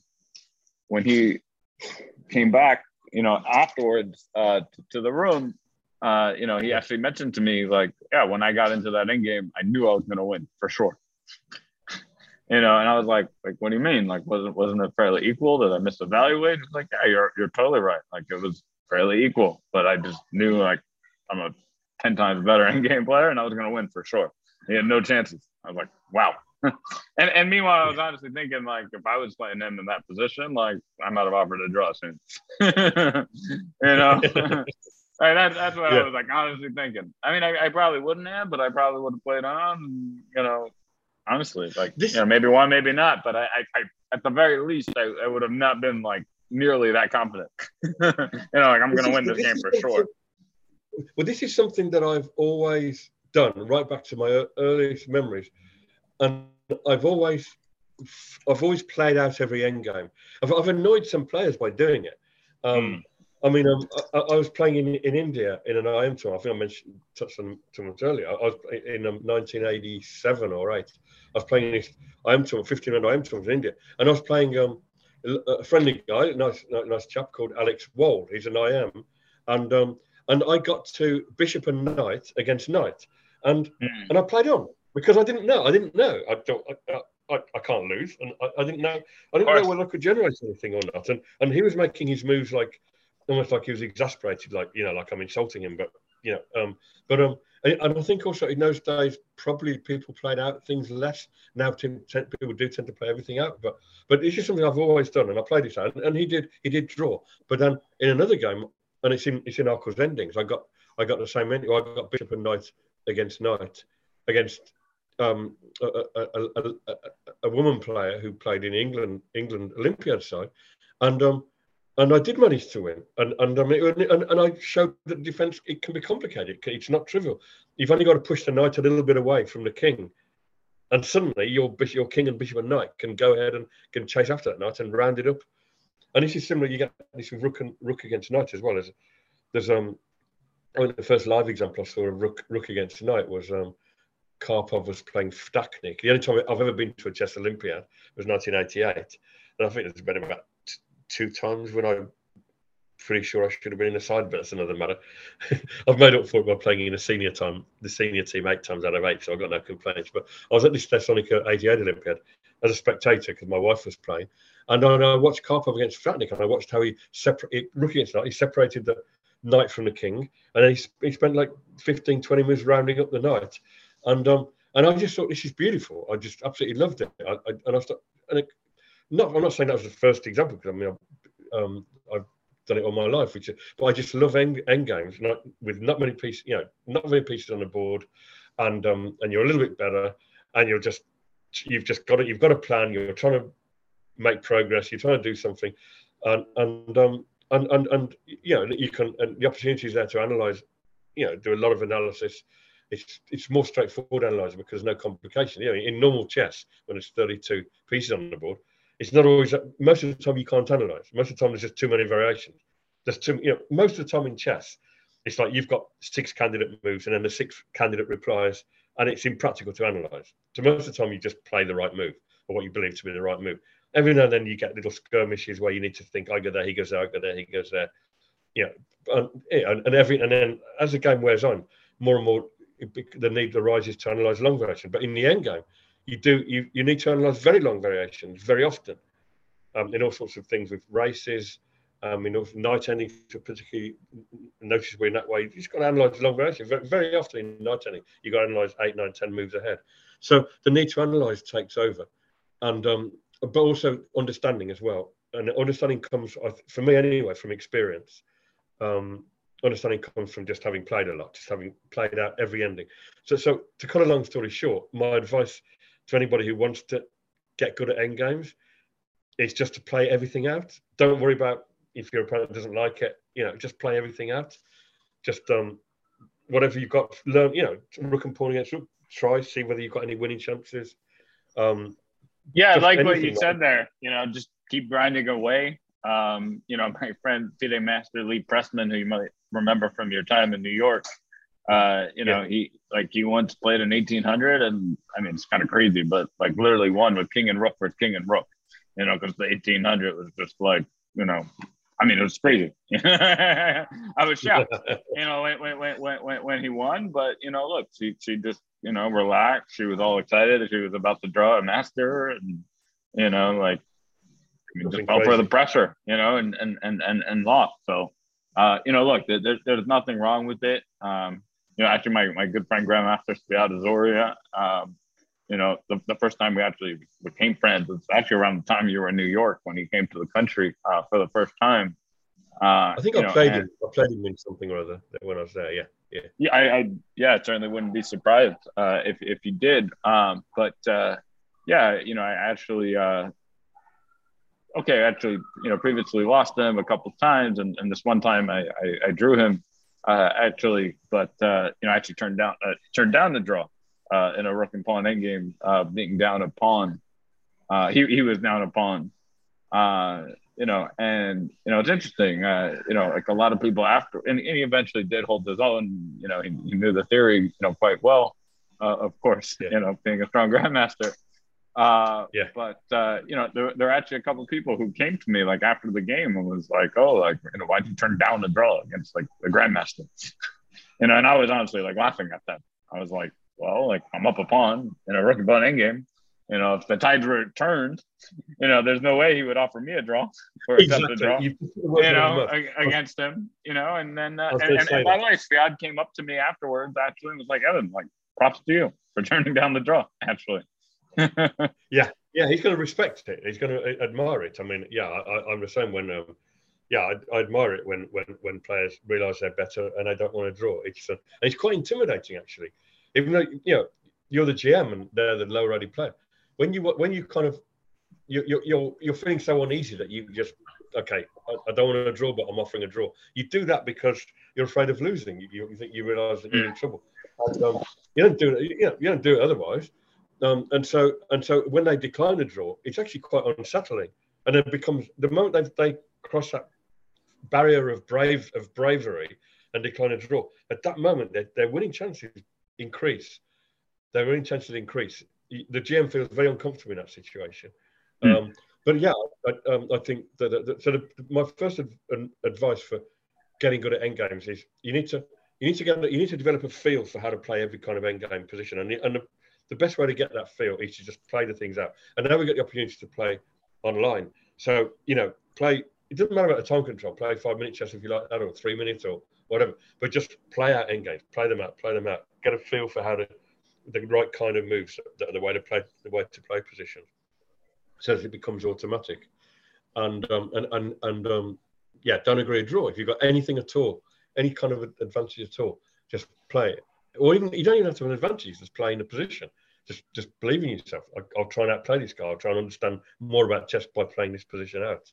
when he came back you know, afterwards uh, to, to the room, uh, you know, he actually mentioned to me like, yeah, when I got into that end game, I knew I was going to win for sure. (laughs) you know, and I was like, like, what do you mean? Like, wasn't wasn't it fairly equal? Did I misevaluate? It's like, yeah, you're you're totally right. Like, it was fairly equal, but I just knew like I'm a ten times better (laughs) end game player, and I was going to win for sure. He had no chances. I was like, wow, (laughs) and and meanwhile, I was honestly thinking like if I was playing him in that position, like I might have offered a draw soon. (laughs) you know, (laughs) that, that's what yeah. I was like honestly thinking. I mean, I, I, probably wouldn't have, but I probably would have played on. You know, honestly, like this, you know, maybe one, maybe not, but I, I, I at the very least, I, I would have not been like nearly that confident. you know, like I'm going to win this, this game for sure. Well, this is something that I've always done right back to my earliest memories and I've always I've always played out every end game. I've, I've annoyed some players by doing it. Um, mm. I mean, um, I, I, was playing in, in India in an IM tour. I think I mentioned touched on it earlier. I was in um, 1987 or eight. I was playing this IM tour, 1500 IM tours in India, and I was playing um, a friendly guy, nice nice chap called Alex Wald. He's an IM, and um, and I got to Bishop and Knight against Knight, and mm. and I played on because I didn't know. I didn't know. I don't. I, I, I can't lose, and I, I didn't know. I didn't know whether I could generate anything or not. And and he was making his moves like almost like he was exasperated, like you know, like I'm insulting him. But you know, um, but um, and, and I think also in those days probably people played out things less. Now people do tend to play everything out. But but it's just something I've always done, and I played it out, and he did he did draw. But then in another game, and it's in it's in Arkell's endings. I got I got the same ending. I got Bishop and Knight against Knight against um, a, a, a, a, woman player who played in England England Olympiad side, and um, and I did manage to win. And and I mean, and, and I showed that defence it can be complicated. It's not trivial. You've only got to push the knight a little bit away from the king, and suddenly your your king and bishop and knight can go ahead and can chase after that knight and round it up. And this is similar. You get this with rook and rook against knight as well. As there's um, I mean, the first live example I saw of rook rook against knight was um, Karpov was playing Ftacnik. The only time I've ever been to a chess Olympiad was 1988, and I think there's been about two times when I'm pretty sure I should have been in the side, but that's another matter. (laughs) I've made up for it by playing in a senior time, the senior team eight times out of eight, so I've got no complaints. But I was at this Thessalonica 88 Olympiad as a spectator because my wife was playing, and I watched Karpov against Ftacnik, and I watched how he separated, looking at that, he separated the knight from the king, and he, he spent like 15, 20 minutes rounding up the knight. And um, and I just thought this is beautiful. I just absolutely loved it. I, I, and I thought, and it, not, I'm not saying that was the first example because I mean, I, um, I've done it all my life, which, but I just love end, end games, not with not many pieces, you know, not many pieces on the board, and um, and you're a little bit better, and you're just, you've just got it, you've got a plan, you're trying to make progress, you're trying to do something, and and um, and and and you know, you can, and the opportunity is there to analyze, you know, do a lot of analysis. It's more straightforward analyzing because there's no complication. You know, in normal chess, when it's 32 pieces on the board, it's not always most of the time you can't analyze. Most of the time there's just too many variations. There's too you know most of the time in chess, it's like you've got six candidate moves and then the sixth candidate replies, and it's impractical to analyze. So most of the time you just play the right move or what you believe to be the right move. Every now and then you get little skirmishes where you need to think, I go there, he goes there, I go there, he goes there. You know, and, and every and then as the game wears on, more and more the need arises to analyze long variation. But in the end game, you do you, you need to analyze very long variations very often um, in all sorts of things with races um, in knight ending particularly noticeable in that way. You've got to analyze long variations. Very, very often in knight ending, you've got to analyze eight, nine, ten moves ahead. So the need to analyze takes over, and um, but also understanding as well. And understanding comes, for me anyway, from experience. Um, understanding comes from just having played a lot, just having played out every ending. So, so to cut a long story short, my advice to anybody who wants to get good at end games is just to play everything out. Don't worry about if your opponent doesn't like it. You know, just play everything out. Just um, whatever you've got, learn. You know, rook and pawn against rook. Try see whether you've got any winning chances. Um, yeah, I like what you like said there. You know, just keep grinding away. Um, you know, my friend FIDE Master Lee Pressman, who you might remember from your time in New York, uh, you know, yeah. he like he once played an 1800, and I mean it's kind of crazy, but like literally won with king and rook for king and rook, you know, because the 1800 was just like, you know, I mean it was crazy. (laughs) I was shocked, (laughs) you know, when, when when when when he won, but you know, look, she she just you know relaxed. She was all excited. She was about to draw a master, and you know, like I mean, just fell for the pressure, you know, and and and and, and lost. So. Uh, you know, look, there, there's nothing wrong with it. Um, you know, actually, my, my good friend Grandmaster Zviad Izoria, um, you know, the, the first time we actually became friends was actually around the time you were in New York when he came to the country uh, for the first time. Uh, I think I know, played him. I played him in something or other when I was there. Yeah, yeah. Yeah, I, I yeah, certainly wouldn't be surprised uh, if if you did. Um, but uh, yeah, you know, I actually uh, okay, actually, you know, previously lost him a couple of times, and, and this one time I, I, I drew him uh, actually, but uh, you know, I actually turned down uh, turned down the draw uh, in a rook and pawn endgame, uh, being down a pawn. Uh, he he was down a pawn. Uh, you know, and you know, it's interesting. Uh, you know, like a lot of people after, and, and he eventually did hold his own. You know, he, he knew the theory, you know, quite well. Uh, of course, yeah. you know, being a strong (laughs) grandmaster. Uh, yeah. But uh, you know, there, there are actually a couple of people who came to me like after the game and was like, "Oh, like you know, why'd you turn down the draw against like the grandmaster?" (laughs) you know, and I was honestly like laughing at that. I was like, "Well, like I'm up a pawn in a rookie pawn endgame. You know, if the tides were turned, you know, there's no way he would offer me a draw (laughs) or exactly. a draw. You, you know, against him. You know, and then uh, and, and, and by the way, Zviad came up to me afterwards actually and was like, "Evan, like props to you for (laughs) turning down the draw." Actually. (laughs) yeah, yeah, he's going to respect it. He's going to admire it. I mean, yeah, I, am the same when, um, yeah, I, I, admire it when when when players realise they're better and they don't want to draw. It's uh, it's quite intimidating actually, even though you know you're the GM and they're the lower rated player. When you when you kind of you, you're you're you're feeling so uneasy that you just okay, I, I, don't want to draw, but I'm offering a draw. You do that because you're afraid of losing. You, you, think you realise that you're in trouble. And, um, you don't do it. You, know, you don't do it otherwise. Um, and so and so when they decline a draw, it's actually quite unsettling. And it becomes the moment they they cross that barrier of brave of bravery and decline a draw, at that moment their, their winning chances increase. Their winning chances increase. The GM feels very uncomfortable in that situation. Mm. Um, but yeah, I, um, I think that, that so the, my first advice for getting good at end games is you need to you need to get you need to develop a feel for how to play every kind of end game position, and, and the, the best way to get that feel is to just play the things out. And now we get the opportunity to play online, so you know, play. It doesn't matter about the time control. Play five minute chess if you like that, or three minutes, or whatever. But just play out end games, play them out, play them out. Get a feel for how to the right kind of moves, the, the way to play, the way to play position. so it becomes automatic. And um, and and and um, yeah, don't agree a draw. If you've got anything at all, any kind of advantage at all, just play it. Or even you don't even have to have an advantage. Just playing the position. Just just believe in yourself. I, will try and outplay this guy. I'll try and understand more about chess by playing this position out.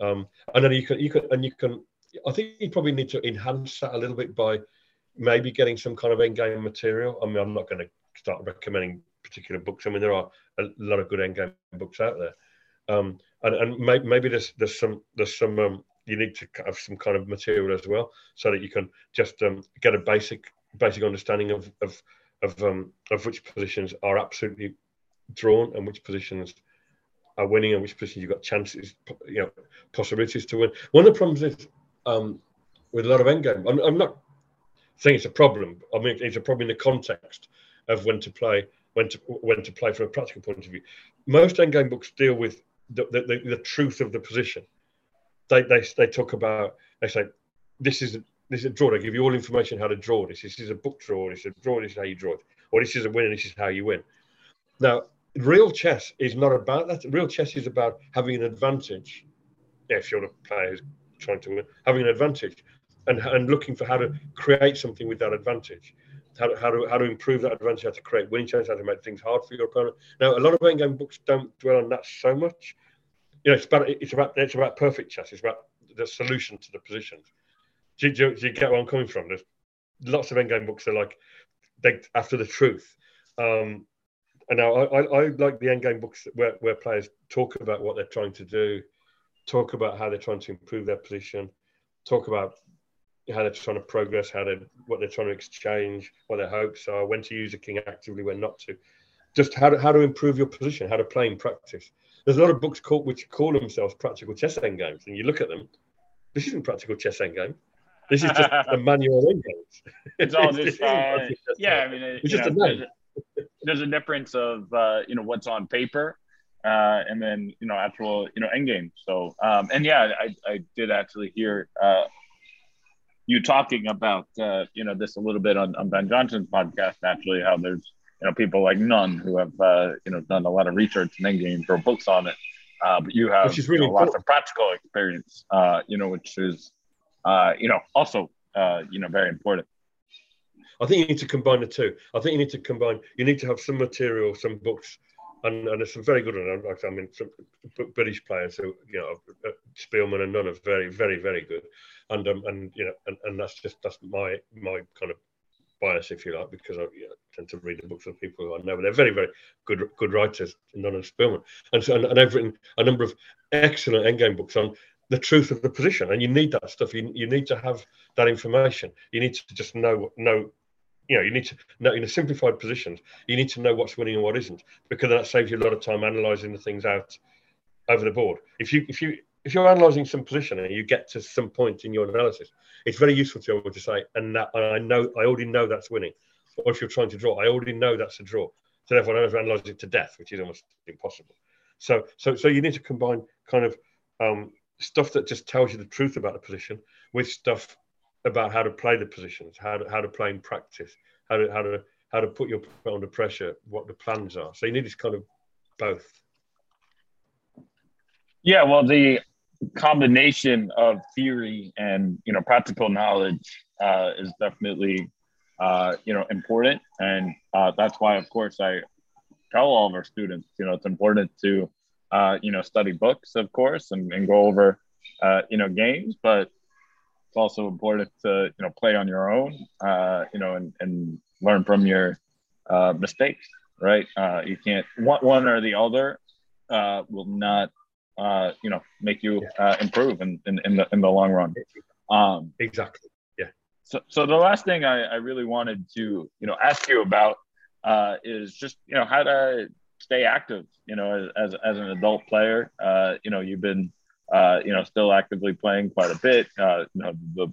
Um, and then you can you can and you can. I think you probably need to enhance that a little bit by maybe getting some kind of end game material. I mean, I'm not going to start recommending particular books. I mean, there are a lot of good endgame books out there, um, and and may, maybe there's there's some there's some um, you need to have some kind of material as well, so that you can just um, get a basic basic understanding of of of, um, of which positions are absolutely drawn and which positions are winning and which positions you've got chances, you know, possibilities to win. One of the problems is um, with a lot of endgame. I'm, I'm not saying it's a problem. I mean, it's a problem in the context of when to play when to when to play from a practical point of view. Most endgame books deal with the, the, the, truth of the position. They, they they talk about they say this is this is a draw. They give you all information how to draw this. This is a book draw. This is a draw. This is how you draw it. Or this is a win and this is how you win. Now, real chess is not about that. Real chess is about having an advantage. If you're the player who's trying to win, having an advantage, and and looking for how to create something with that advantage how to, how to how to improve that advantage, how to create winning chances, how to make things hard for your opponent. Now, a lot of endgame books don't dwell on that so much. You know, it's about it's about it's about perfect chess. It's about the solution to the positions. Do you, do do you get where I'm coming from? There's lots of endgame books that are like they after the truth. Um, and now I, I, I like the endgame books where, where players talk about what they're trying to do, talk about how they're trying to improve their position, talk about how they're trying to progress, how they what they're trying to exchange, what their hopes are, when to use a king actively, when not to, just how to how to improve your position, how to play in practice. There's a lot of books called which call themselves practical chess end games, and you look at them. This isn't practical chess end game. This is just a manual end. (laughs) It's all (laughs) just uh, yeah. I mean, it, it's just know, a name. There's, there's a difference of uh, you know what's on paper uh, and then you know actual you know end game. So um, and yeah, I, I did actually hear uh, you talking about uh, you know this a little bit on, on Ben Johnson's podcast actually how there's you know people like Nunn who have uh, you know done a lot of research and endgame for books on it uh, but you have really you know, lots of practical experience uh, you know which is uh, you know also uh, you know very important I think you need to combine the two I think you need to combine you need to have some material some books and, and there's some very good ones. I mean, some British players who, you know, Speelman and Nunn are very, very, very good and um, and you know, and, and that's just that's my my kind of bias, if you like, because I you know, tend to read the books of people who I know. But they're very, very good good writers, Nunn and Speelman, and so and, and I've written a number of excellent endgame books on the truth of the position, and you need that stuff. You, you need to have that information. You need to just know know. You know, you need to know in a simplified positions. You need to know what's winning and what isn't, because that saves you a lot of time analysing the things out over the board. If you if you if you're analysing some position and you get to some point in your analysis, it's very useful to be able to say, and that and I know I already know that's winning. Or if you're trying to draw, I already know that's a draw. So therefore, I don't have to analyse it to death, which is almost impossible. So so so you need to combine kind of um, stuff that just tells you the truth about the position with stuff about how to play the positions, how to how to play in practice, how to how to how to put your opponent under pressure, what the plans are. So you need this kind of both. Yeah, well, the combination of theory and you know practical knowledge uh, is definitely uh, you know important, and uh, that's why, of course, I tell all of our students, you know, it's important to uh, you know, study books, of course, and, and go over, uh, you know, games, but it's also important to, you know, play on your own, uh, you know, and, and learn from your uh, mistakes, right? Uh, you can't, one, one or the other uh, will not, uh, you know, make you uh, improve in, in, in, the, in the long run. Um, exactly. Yeah. So, so the last thing I, I really wanted to, you know, ask you about uh, is just, you know, how to stay active, you know, as, as an adult player. Uh, you know, you've been, uh, you know, still actively playing quite a bit. Uh, you know, the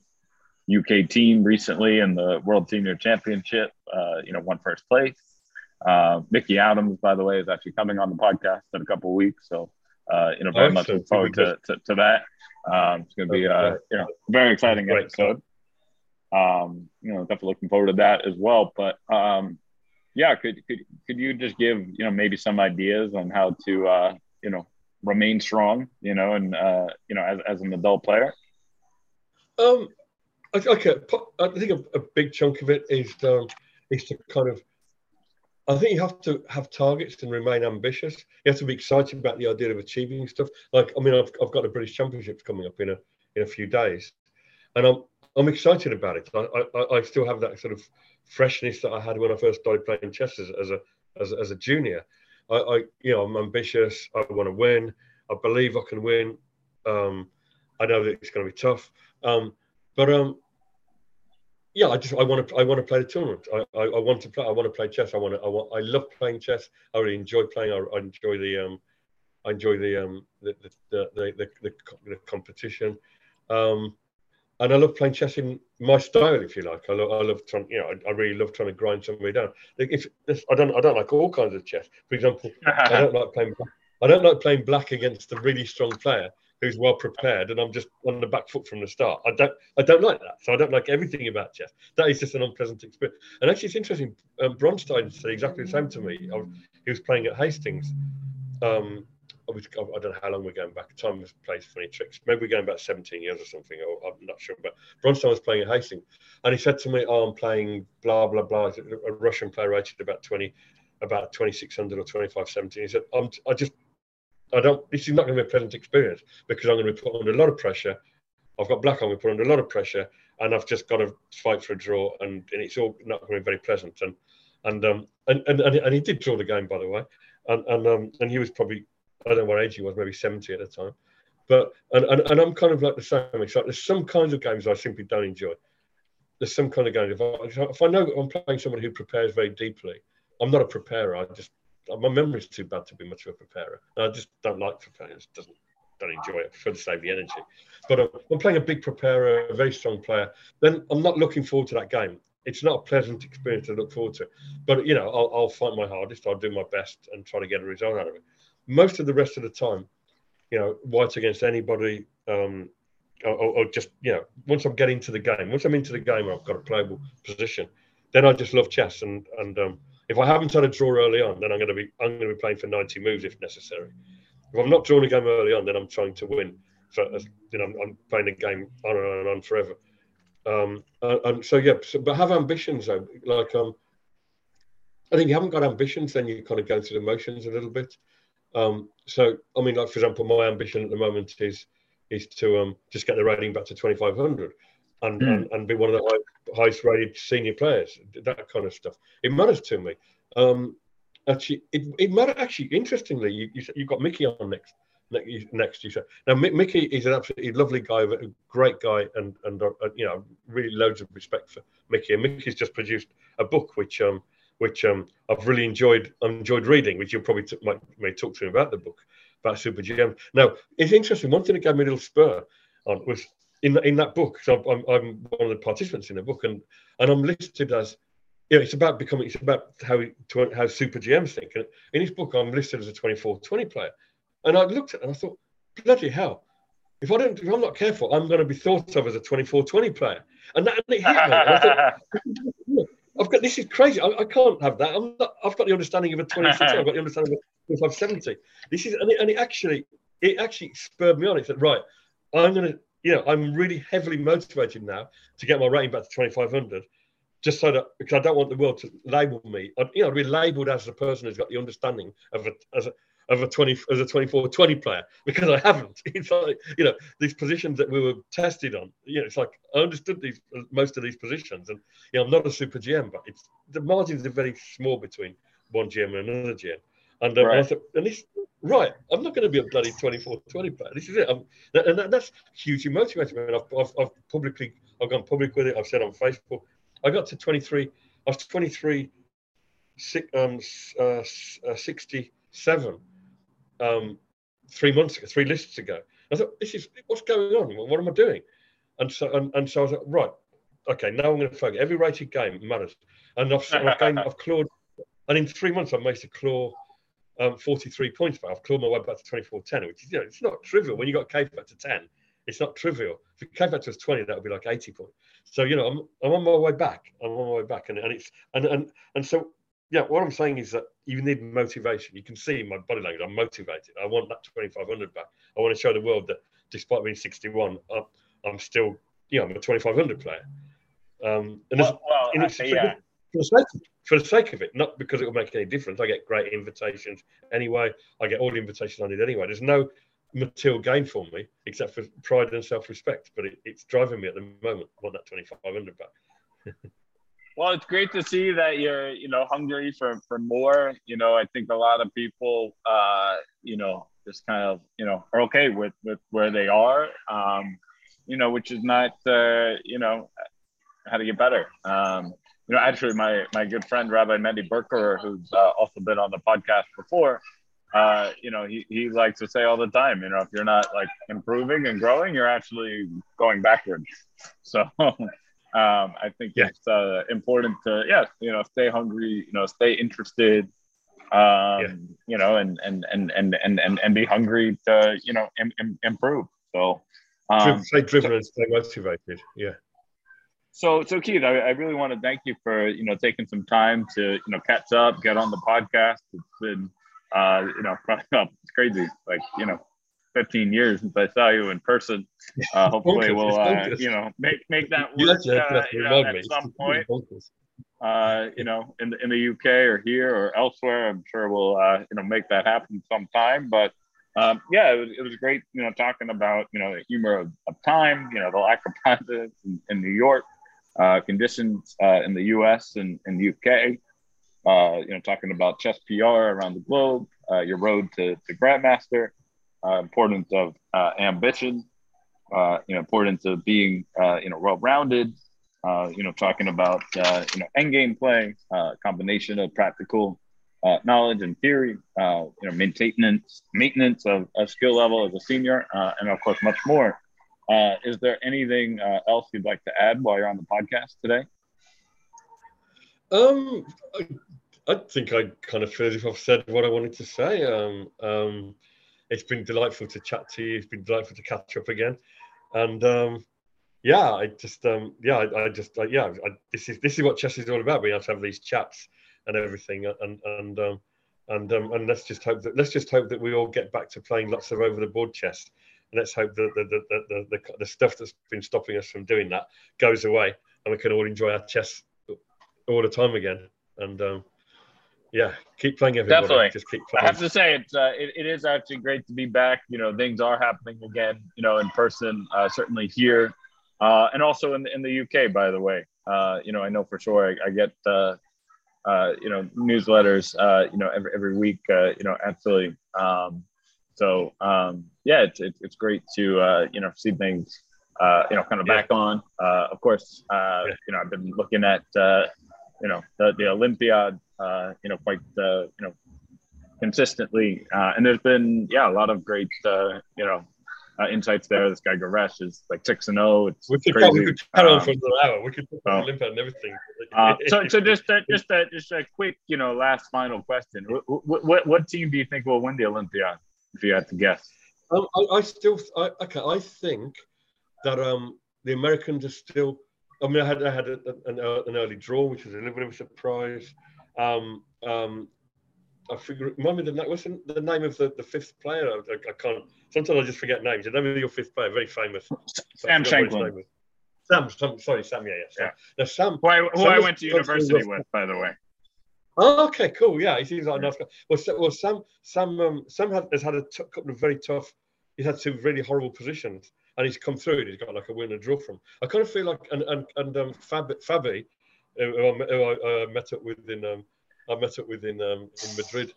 UK team recently in the World Senior Championship, uh, you know, won first place. Uh, Mickey Adams, by the way, is actually coming on the podcast in a couple of weeks. So, uh, you know, very much looking forward to, to, to, that. Um, it's going to be uh, you know very exciting episode. Um, you know, definitely looking forward to that as well. But um, yeah, could could could you just give you know maybe some ideas on how to uh, you know remain strong, you know, and uh, you know as, as an adult player? Um, okay, I think a, a big chunk of it is um, is to kind of I think you have to have targets and remain ambitious. You have to be excited about the idea of achieving stuff. Like, I mean, I've, I've got the British Championships coming up in a in a few days, and I'm I'm excited about it. I, I, I still have that sort of freshness that I had when I first started playing chess as, as a as, as a junior. I, I, you know I'm ambitious. I want to win. I believe I can win. Um, I know that it's going to be tough, um, but um, yeah, I just I want to I want to play the tournament. I, I, I, want to play. I want to play chess. I want to. I want. I love playing chess. I really enjoy playing. I, I enjoy the um, I enjoy the um the the the the, the, the competition, um, and I love playing chess in my style, if you like. I love I love trying. You know, I, I really love trying to grind somebody down. If I don't I don't like all kinds of chess. For example, (laughs) I don't like playing. I don't like playing black against a really strong player who's well prepared, and I'm just on the back foot from the start. I don't, I don't like that. So I don't like everything about chess. That is just an unpleasant experience. And actually, it's interesting. Um, Bronstein said exactly the same to me. Was, he was playing at Hastings. Um, was, I don't know how long we're going back. Time plays funny tricks. Maybe we're going back 17 years or something. Or I'm not sure. But Bronstein was playing at Hastings, and he said to me, "Oh, I'm playing blah blah blah." A Russian player rated about 20, about 2600 or 2570. He said, "I'm, I just I don't. This is not going to be a pleasant experience because I'm going to be put under a lot of pressure. I've got black. I'm going put under a lot of pressure, and I've just got to fight for a draw, and, and it's all not going to be very pleasant. And and um and, and and he did draw the game, by the way, and and um and he was probably I don't know what age he was, maybe 70 at the time. But and, and, and I'm kind of like the same. It's like there's some kinds of games I simply don't enjoy. There's some kind of games if I, if I know I'm playing someone who prepares very deeply, I'm not a preparer. I just my memory's too bad to be much of a preparer. I just don't like preparing. It doesn't don't enjoy it. I prefer to save the energy. But uh, I'm playing a big preparer, a very strong player. Then I'm not looking forward to that game. It's not a pleasant experience to look forward to. But you know, I'll, I'll fight my hardest. I'll do my best and try to get a result out of it. Most of the rest of the time, you know, white against anybody, um, or, or, just you know, once I'm getting to the game, once I'm into the game, I've got a playable position. Then I just love chess and and um, if I haven't had a draw early on, then I'm going to be I'm going to be playing for 90 moves if necessary. If I'm not drawing a game early on, then I'm trying to win. For you know, I'm, I'm playing a game on and on and on forever. Um, and, and, so yeah, so, but have ambitions though. Like um, I think you haven't got ambitions, then you kind of go through the motions a little bit. Um, so I mean, like for example, my ambition at the moment is is to um just get the rating back to 2500 and, mm. and, and be one of the high, highest rated senior players, that kind of stuff. It matters to me. Um, actually, it, it matters. Actually, interestingly, you, you you've got Mickey on next. Next, you said now Mickey is an absolutely lovely guy, a great guy, and and uh, you know really loads of respect for Mickey. And Mickey's just produced a book which um which um I've really enjoyed enjoyed reading, which you'll probably t- might may talk to him about the book about Super GM. Now it's interesting. One thing that gave me a little spur on was in in that book. So I'm, I'm one of the participants in the book, and and I'm listed as you know, it's about becoming, it's about how how super GMs think. And in his book, I'm listed as a 24-20 player. And I looked at it and I thought, bloody hell, if I don't, if I'm not careful, I'm going to be thought of as a 24-20 player. And that and it hit me. (laughs) I I've got this is crazy. I, I, can't have that. I'm not, I've got the understanding of a 26. I've got the understanding of a 2570. This is and it, and it actually it actually spurred me on. It said, right, I'm to you know, I'm really heavily motivated now to get my rating back to 2,500, just so that because I don't want the world to label me, you know, be labelled as a person who's got the understanding of a, as a, of a 20 as a 24 20 player because I haven't. (laughs) It's like you know these positions that we were tested on. You know, it's like I understood these most of these positions, and you know I'm not a super GM, but it's the margins are very small between one GM and another GM. And, um, right. and I thought, and this right, I'm not going to be a bloody 24 20 player. This is it. I'm, and that, that's hugely motivating. I mean, I've, I've, I've publicly I've gone public with it. I've said on Facebook. I got to 23. I was 23 um, uh, uh, 67 um, three months ago, three lists ago. I thought, this is what's going on? What am I doing? And so, and, and so I was like, right, okay, now I'm going to focus. Every rated game matters. And I've, I've, gained, I've clawed, and in three months, I've managed to claw um, 43 points back. I've clawed my way back to 24 10, which is, you know, it's not trivial. When you got K to 10, it's not trivial. If it K factor was 20, that would be like 80 points. So, you know, I'm, I'm on my way back. I'm on my way back. And, and it's, and, and, and so yeah, what I'm saying is that you need motivation. You can see my body language. I'm motivated. I want that 2,500 back. I want to show the world that despite being 61, I'm, I'm still, you know, I'm a 2,500 player. Um, and well, well and it's, yeah. for, the sake of, for the sake of it, not because it will make any difference. I get great invitations anyway. I get all the invitations I need anyway. There's no material gain for me except for pride and self-respect, but it, it's driving me at the moment. I want that 2,500 back. (laughs) Well, it's great to see that you're, you know, hungry for for more. You know, I think a lot of people, uh, you know, just kind of, you know, are okay with with where they are. Um, you know, which is not, uh, you know, how to get better. Um, you know, actually, my my good friend Rabbi Mendy Berker, who's uh, also been on the podcast before, uh, you know, he, he likes to say all the time, you know, if you're not like improving and growing, you're actually going backwards. (laughs) So um, I think yeah. it's uh, important to yeah, you know, stay hungry, you know, stay interested, um, yeah. you know, and and and and and and, and be hungry to you know Im- Im- improve. So um, stay driven so, and stay motivated. Yeah. So, so Keith, I, I, really want to thank you for you know taking some time to you know catch up, get on the podcast. It's been uh, you know (laughs) it's crazy, like you know 15 years since I saw you in person. Uh, (laughs) hopefully, we'll uh, you know make make that work uh, you know, at some (laughs) point. Uh, you know, in the in the UK or here or elsewhere, I'm sure we'll uh, you know make that happen sometime. But um, yeah, it was, it was great, you know, talking about you know the humor of, of time, you know, the lack of (laughs) presidents in, in New York, uh, conditions uh, in the U.S. and, and UK. Uh, you know, talking about chess PR around the globe, uh, your road to, to Grandmaster, uh, importance of uh, ambition, uh, you know, importance of being, uh, you know, well-rounded, uh, you know, talking about, uh, you know, end game play, combination of practical knowledge and theory, you know, maintenance, maintenance of, of skill level as a senior, and of course, much more. is there anything else you'd like to add while you're on the podcast today? Um, I, I think I kind of as if I've said what I wanted to say. Um, um, it's been delightful to chat to you. It's been delightful to catch up again, and um, yeah, I just um, yeah, I, I just yeah, I, this is this is what chess is all about. We have to have these chats and everything, and and um, and um, and let's just hope that let's just hope that we all get back to playing lots of over the board chess. And let's hope that the the, the, the, the, stuff that's been stopping us from doing that goes away, and we can all enjoy our chess all the time again. And um, yeah, keep playing everybody. Definitely. Just keep playing. I have to say, it's uh, it, it is actually great to be back. You know, things are happening again. You know, in person, uh, certainly here, uh, and also in the, in the UK. By the way, uh, you know, I know for sure I, I get uh, uh, you know newsletters. Uh, you know, every every week. Uh, you know, absolutely. Um, so um, yeah, it's, it's it's great to uh, you know see things. Uh, you know, kind of yeah. back on. Uh, of course, uh, yeah. you know, I've been looking at uh, you know the, the Olympiad uh, you know, quite, uh, you know, consistently. Uh, and there's been, yeah, a lot of great, uh, you know, uh, insights there. This guy Gukesh is like six and zero. Oh. It's we could, crazy. We could carry on for another hour. We could talk about oh. and everything. Uh, so, so just a, just a, just a quick, you know, last final question. What, what, what team do you think will win the Olympia If you had to guess. Um, I, I, still, I, okay, I think that um the Americans are still. I mean, I had I had a, an, an early draw, which was a little bit of a surprise. Um, um, I figure, remind me the name. What's the, the name of the, the fifth player? I, I, can't. Sometimes I just forget names. The name of your fifth player, very famous. Sam. Sam, Sam, sorry, Sam. Yeah, yeah. Sam. yeah. Now, Sam. Who, I, who Sam I went to university with, by the way. Oh, okay, cool. Yeah, he seems like a nice guy. Well, well Sam, Sam, um, Sam had, has had a t- couple of very tough. He's had two really horrible positions, and he's come through. He's got like a win and draw from. I kind of feel like, and and and um, Fab, Fabi, who, who I, uh, met up with in, um, I met up with in um, in Madrid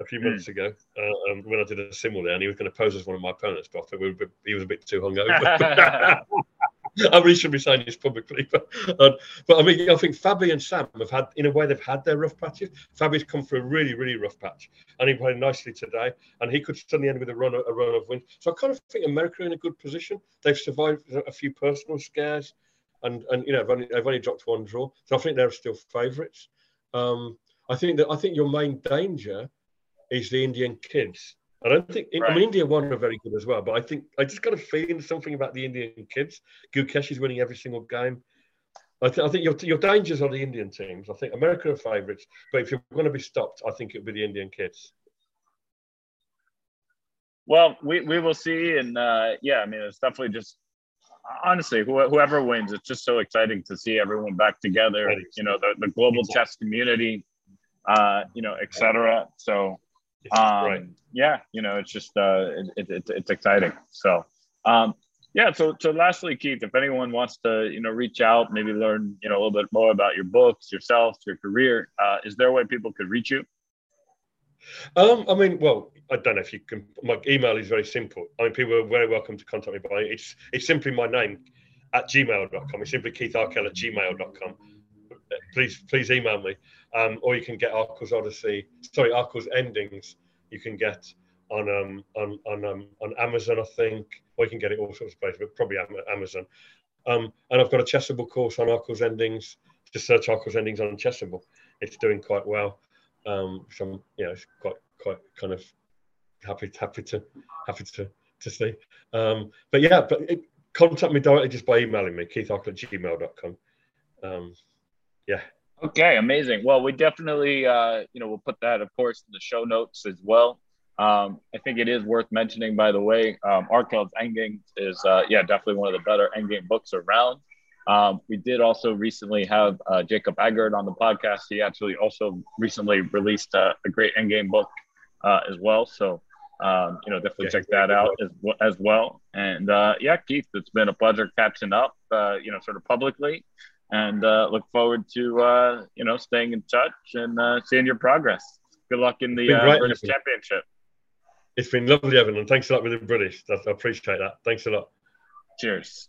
a few months mm. ago uh, um, when I did a simul there, and he was going to pose as one of my opponents, but I we bit, he was a bit too hungover. (laughs) (laughs) I really shouldn't be saying this publicly, but uh, but I mean, I think Fabi and Sam have had, in a way, they've had their rough patches. Fabi's come through a really, really rough patch, and he played nicely today, and he could suddenly end with a run, a run of wins. So I kind of think America are in a good position. They've survived a few personal scares, and and you know, they've only, they've only dropped one draw, so I think they're still favourites. Um, I think that I think your main danger is the Indian kids I don't think right. I mean India won are very good as well, but I think I just got a feeling something about the Indian kids. Gukesh is winning every single game. I, th- I think your, your dangers are the Indian teams. I think America are favourites, but if you're going to be stopped, I think it would be the Indian kids. Well, we, we will see, and uh, yeah, I mean it's definitely just honestly wh- whoever wins, it's just so exciting to see everyone back together. You know, the, the global chess community, uh, you know, etc. So um, right. Yeah, you know, it's just uh, it, it, it's exciting. So, um, yeah. So, so lastly, Keith, if anyone wants to, you know, reach out, maybe learn, you know, a little bit more about your books, yourself, your career, uh, is there a way people could reach you? Um, I mean, well, I don't know if you can. My email is very simple. I mean, people are very welcome to contact me by it's it's simply my name at gmail.com. It's simply Keith Arkell at gmail.com. Please, please email me um, or you can get Arkell's Odyssey, sorry, Arkell's Endings. You can get on um, on on um, on Amazon, I think, or you can get it all sorts of places, but probably Amazon. Um, and I've got a Chessable course on Arkell's Endings. Just search Arkell's Endings on Chessable. It's doing quite well. Um, so I'm, you know, quite quite kind of happy happy to happy to to see. Um, but yeah, but it, contact me directly just by emailing me, keitharkell at gmail.com. Um, yeah, Okay, amazing. Well, we definitely, uh, you know, we'll put that, of course, in the show notes as well. Um, I think it is worth mentioning, by the way, um, Arkell's Endgame is, uh, yeah, definitely one of the better Endgame books around. Um, we did also recently have uh, Jacob Eggert on the podcast. He actually also recently released a, a great Endgame book uh, as well. So, um, you know, definitely yeah, check that out as, as well. And uh, yeah, Keith, it's been a pleasure catching up, uh, you know, sort of publicly and uh, look forward to uh, you know staying in touch and uh, seeing your progress. Good luck in the uh, British. Championship. It's been lovely, Evan, and thanks a lot with the British. I appreciate that. Thanks a lot. Cheers.